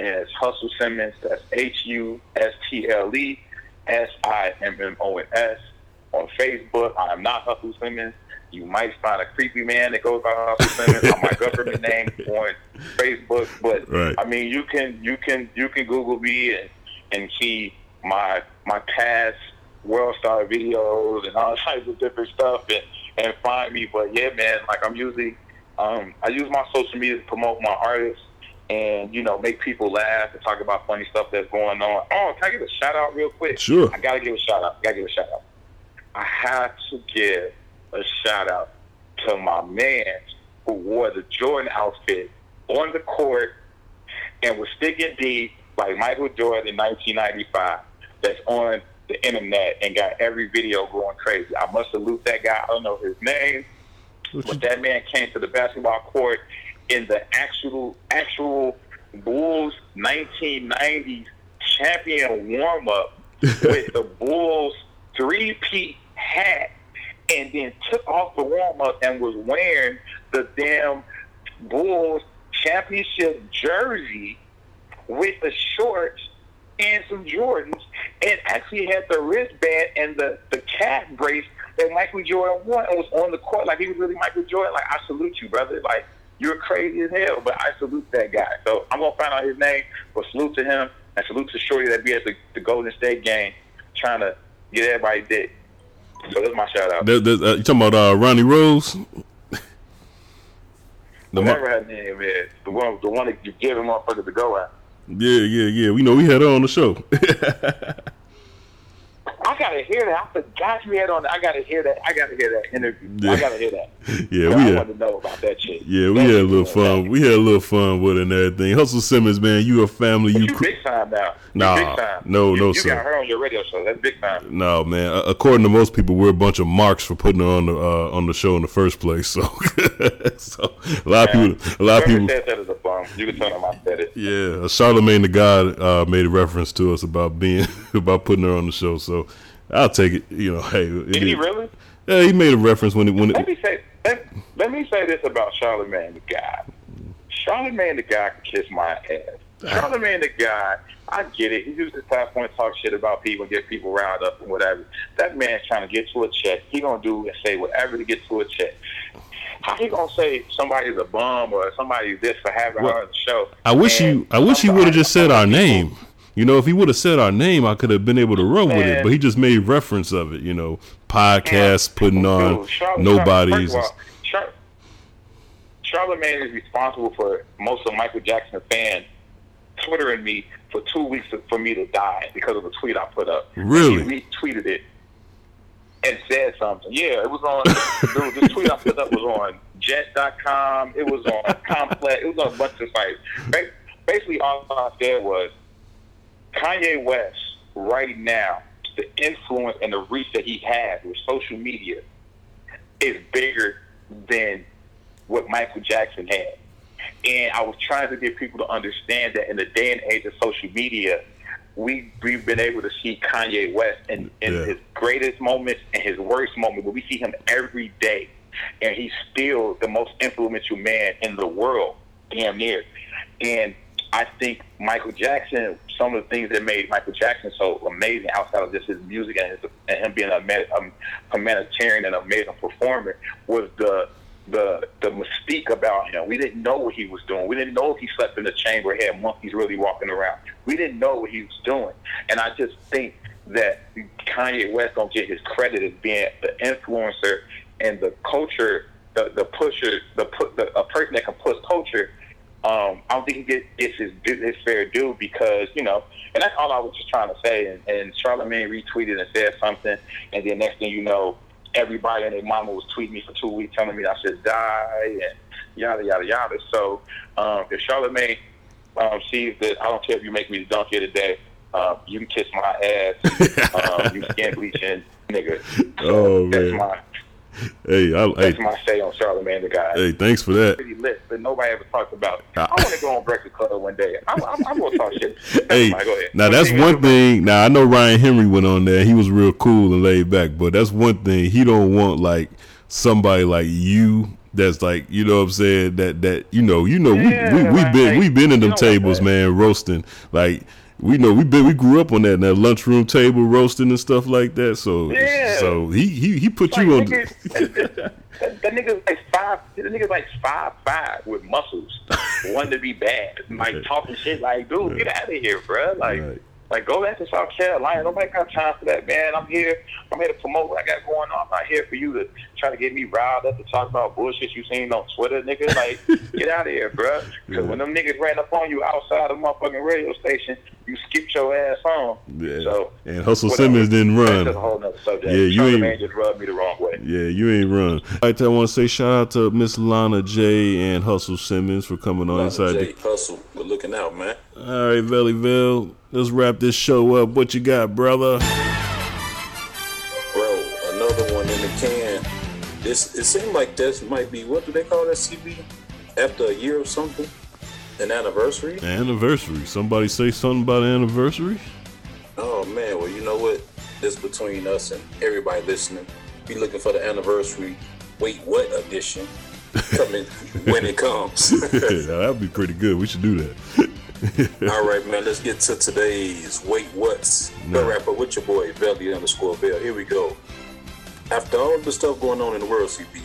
and it's Hustle Simmons. That's H U S T L E S I M M O N S. On Facebook, I am not Hustle Simmons. You might find a creepy man that goes by Hustle Simmons on my government name on Facebook, but Right. I mean, you can you can you can Google me and and see my my past World Star videos and all types of different stuff and and find me. But yeah, man, like I'm usually um, I use my social media to promote my artists and you know make people laugh and talk about funny stuff that's going on. Oh, can I give a shout out real quick? Sure. I gotta give a shout out. Gotta give a shout out. I have to give a shout out to my man who wore the Jordan outfit on the court and was sticking deep like Michael Jordan in 1995. That's on the internet and got every video going crazy. I must salute that guy. I don't know his name, but that man came to the basketball court in the actual actual Bulls 1990s champion warm up with the Bulls three peat hat and then took off the warm up and was wearing the damn Bulls championship jersey with the shorts and some Jordans and actually had the wristband and the, the calf brace that Michael Jordan wore and was on the court like he was really Michael Jordan. Like, I salute you, brother. Like, you're crazy as hell, but I salute that guy. So I'm going to find out his name, but salute to him and salute to Shorty that be at the, the Golden State game trying to get everybody dick. So that's my shout out. Uh, you talking about uh, Ronnie Rose? The mo- Whatever her name is, the one, the one that you give him motherfuckers to go at. Yeah, yeah, yeah. We know we had her on the show. I gotta hear that. I forgot you had on. I gotta hear that. I gotta hear that interview. Yeah. I gotta hear that. Yeah, we I had- to know about that shit. Yeah, we had a little fun. We had a little fun with it and everything. Hustle Simmons, man, you a family. You, You cr- big time now. You Nah, big time. no, you, no, you sir. got her on your radio show. That's big time. no, man. According to most people, we're a bunch of marks for putting her on the uh, on the show in the first place. So, so a lot of people, a lot of people. said that is a bum. You can tell them I said it. Yeah, Charlamagne the God uh, made a reference to us about being about putting her on the show. So I'll take it. You know, hey, it Did he really? Yeah, he made a reference when it when Let it. me say let, let me say this about Charlamagne the guy. Charlamagne the guy can kiss my ass. Charlamagne the guy, I get it. He uses the platform to talk shit about people and get people riled up and whatever. That man's trying to get to a check. He gonna do and say whatever to get to a check. How he gonna say somebody's a bum or somebody's this for having Well, her on the show? I wish And you. I wish he would have just said our name. You know, if he would have said our name, I could have been able to run with it. But he just made reference of it. You know, podcast putting on Dude, Char- nobodies. Char- first of all, Char- Charlamagne is responsible for most of Michael Jackson fans twittering me for two weeks for me to die because of a tweet I put up. Really? He retweeted it and said something. Yeah, it was on. was this tweet I put up was on Jet.com. It was on Complex. It was on a bunch of sites. Basically, all I said was Kanye West right now, the influence and the reach that he has with social media is bigger than what Michael Jackson had. And I was trying to get people to understand that in the day and age of social media, we we've been able to see Kanye West in, in Yeah. his greatest moments and his worst moments, but we see him every day. And he's still the most influential man in the world, damn near. And I think Michael Jackson, some of the things that made Michael Jackson so amazing outside of just his music and, his, and him being a, a humanitarian and amazing performer was the the the mystique about him. We didn't know what he was doing. We didn't know if he slept in the chamber, had monkeys really walking around. We didn't know what he was doing. And I just think that Kanye West don't get his credit as being the influencer and the culture, the the pusher, the the, a person that can push culture. Um, I don't think he get, gets his his fair due because you know, and that's all I was just trying to say. And, and Charlamagne retweeted and said something, and then next thing you know, everybody and their mama was tweeting me for two weeks, telling me I should die and yada yada yada. So um, if Charlamagne um, sees that, I don't care if you make me the donkey of the day. Uh, you can kiss my ass, um, you skin bleaching nigga. Oh That's man. my Hey, I, hey, that's my say on Charlamagne the guy. hey, thanks for that. Pretty lit, but nobody ever talks about it. Ah. I want to go on Breakfast Club one day. I'm, I'm, I'm gonna talk shit. Hey, go ahead. now that's one thing. Now I know Ryan Henry went on there. He was real cool and laid back, but that's one thing. He don't want like somebody like you. That's like you know what I'm saying. That that you know you know Yeah, we we we like, been we've been in them you know what tables, man, roasting like. We know we been we grew up on that that lunchroom table roasting and stuff like that. So Yeah. so he he he put Like, you on. nigga, that, that nigga's like five. That nigga's like five five with muscles, one to be bad, like talking shit. Like, dude, get out of here, bro. Like, like go back to South Carolina. Nobody got time for that, man. I'm here. I'm here to promote what I got going on. I'm not here for you to try to get me riled up to talk about bullshit you seen on Twitter, nigga. Like, get out of here, bro. Because when them niggas ran up on you outside the motherfucking radio station, you skipped your ass on. Yeah. So and Hustle whatever. Simmons didn't run. just a whole nother subject. Yeah, you ain't- Charlamagne just rubbed me the wrong way. Yeah, you ain't run. All right, I want to say shout out to Miss Lana J and Hustle Simmons for coming on inside. Jay The, Hustle, we're looking out, man. all right, Valleyville, let's wrap this show up. What you got, brother? Bro, another one in the can. This it seemed like this might be what do they call that CB? After a year or something? An anniversary? Anniversary. Somebody say something about anniversary? Oh man, well you know what? This between us and everybody listening. Be looking for the anniversary. Wait, what edition? Coming when it comes. That'd be pretty good. We should do that. All right, man. Let's get to today's Wait What's. No. The rapper with your boy, Belly underscore Bell. Here we go. After all the stuff going on in the world, CB,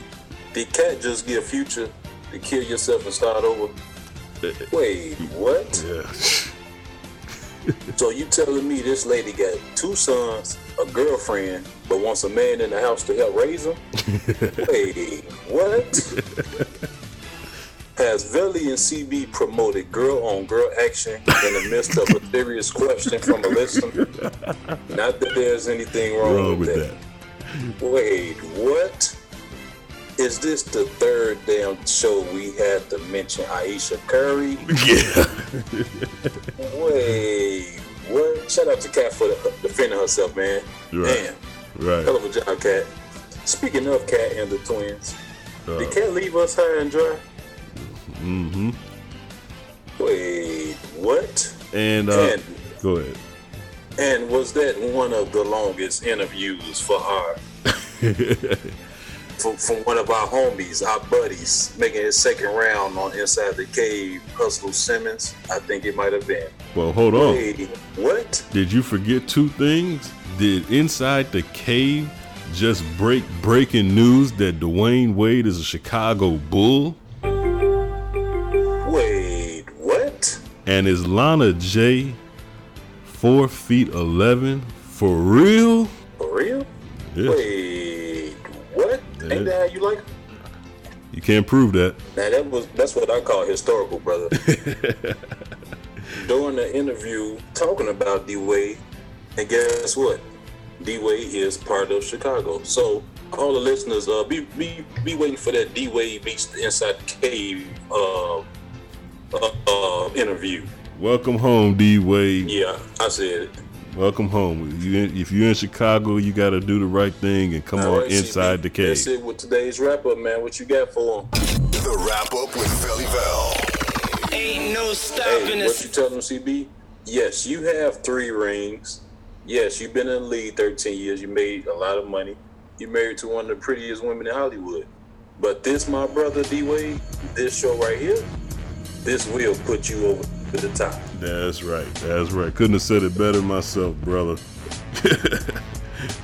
did Cat just give Future to kill yourself and start over? Wait, what? Yeah. So you telling me this lady got two sons, a girlfriend, but wants a man in the house to help raise them? Wait, what? Has Velly and CB promoted girl on girl action in the midst of a serious question from a listener? Not that there's anything wrong, Wrong with, with that. Wait, what? Is this the third damn show we had to mention Ayesha Curry? Yeah. Wait, what? Shout out to Cat for the, defending herself, man. Right. Damn. Right. Hell of a job, Kat. Speaking of Cat and the twins, Uh, did Kat leave us high and dry? Mm-hmm. Wait, what? And, uh, And- go ahead. And was that one of the longest interviews for our from, from one of our homies, our buddies, making his second round on Inside the Cave, Hustle Simmons. I think it might have been. Well, hold on. Wait, what? Did you forget two things? Did Inside the Cave just break breaking news that Dwyane Wade is a Chicago Bull? And is Lana J four feet eleven for real? For real? Yeah. Wait, what? Ain't that how you like? You can't prove that. Now that was that's what I call historical, brother. During the interview, talking about D Wade, and guess what? D Wade is part of Chicago. So all the listeners, uh, be be be waiting for that D Wade meets the Inside the Cave uh, uh, uh, interview. Welcome home, D Wade. Yeah, I said it. Welcome home. You in, if you're in Chicago, you got to do the right thing and come All on right, inside CB, the cave. That's it with today's wrap up, man. What you got for him? The wrap up with Philly Val. Ain't no stopping hey, What you tell them, CB? Yes, you have three rings. Yes, you've been in the league 13 years. You made a lot of money. You married to one of the prettiest women in Hollywood. But this, my brother D Wade, this show right here, this will put you over to the top. That's right. That's right. Couldn't have said it better myself, brother.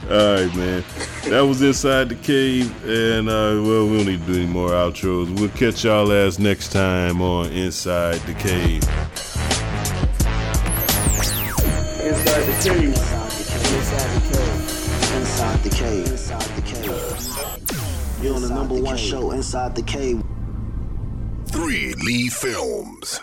All right, man. That was inside the cave, and uh, well, we don't need to do any more outros. We'll catch y'all ass next time on Inside the Cave. Inside the cave. Inside the cave. Inside the cave. You're on the number one show, Inside the Cave. 3 Lee Films.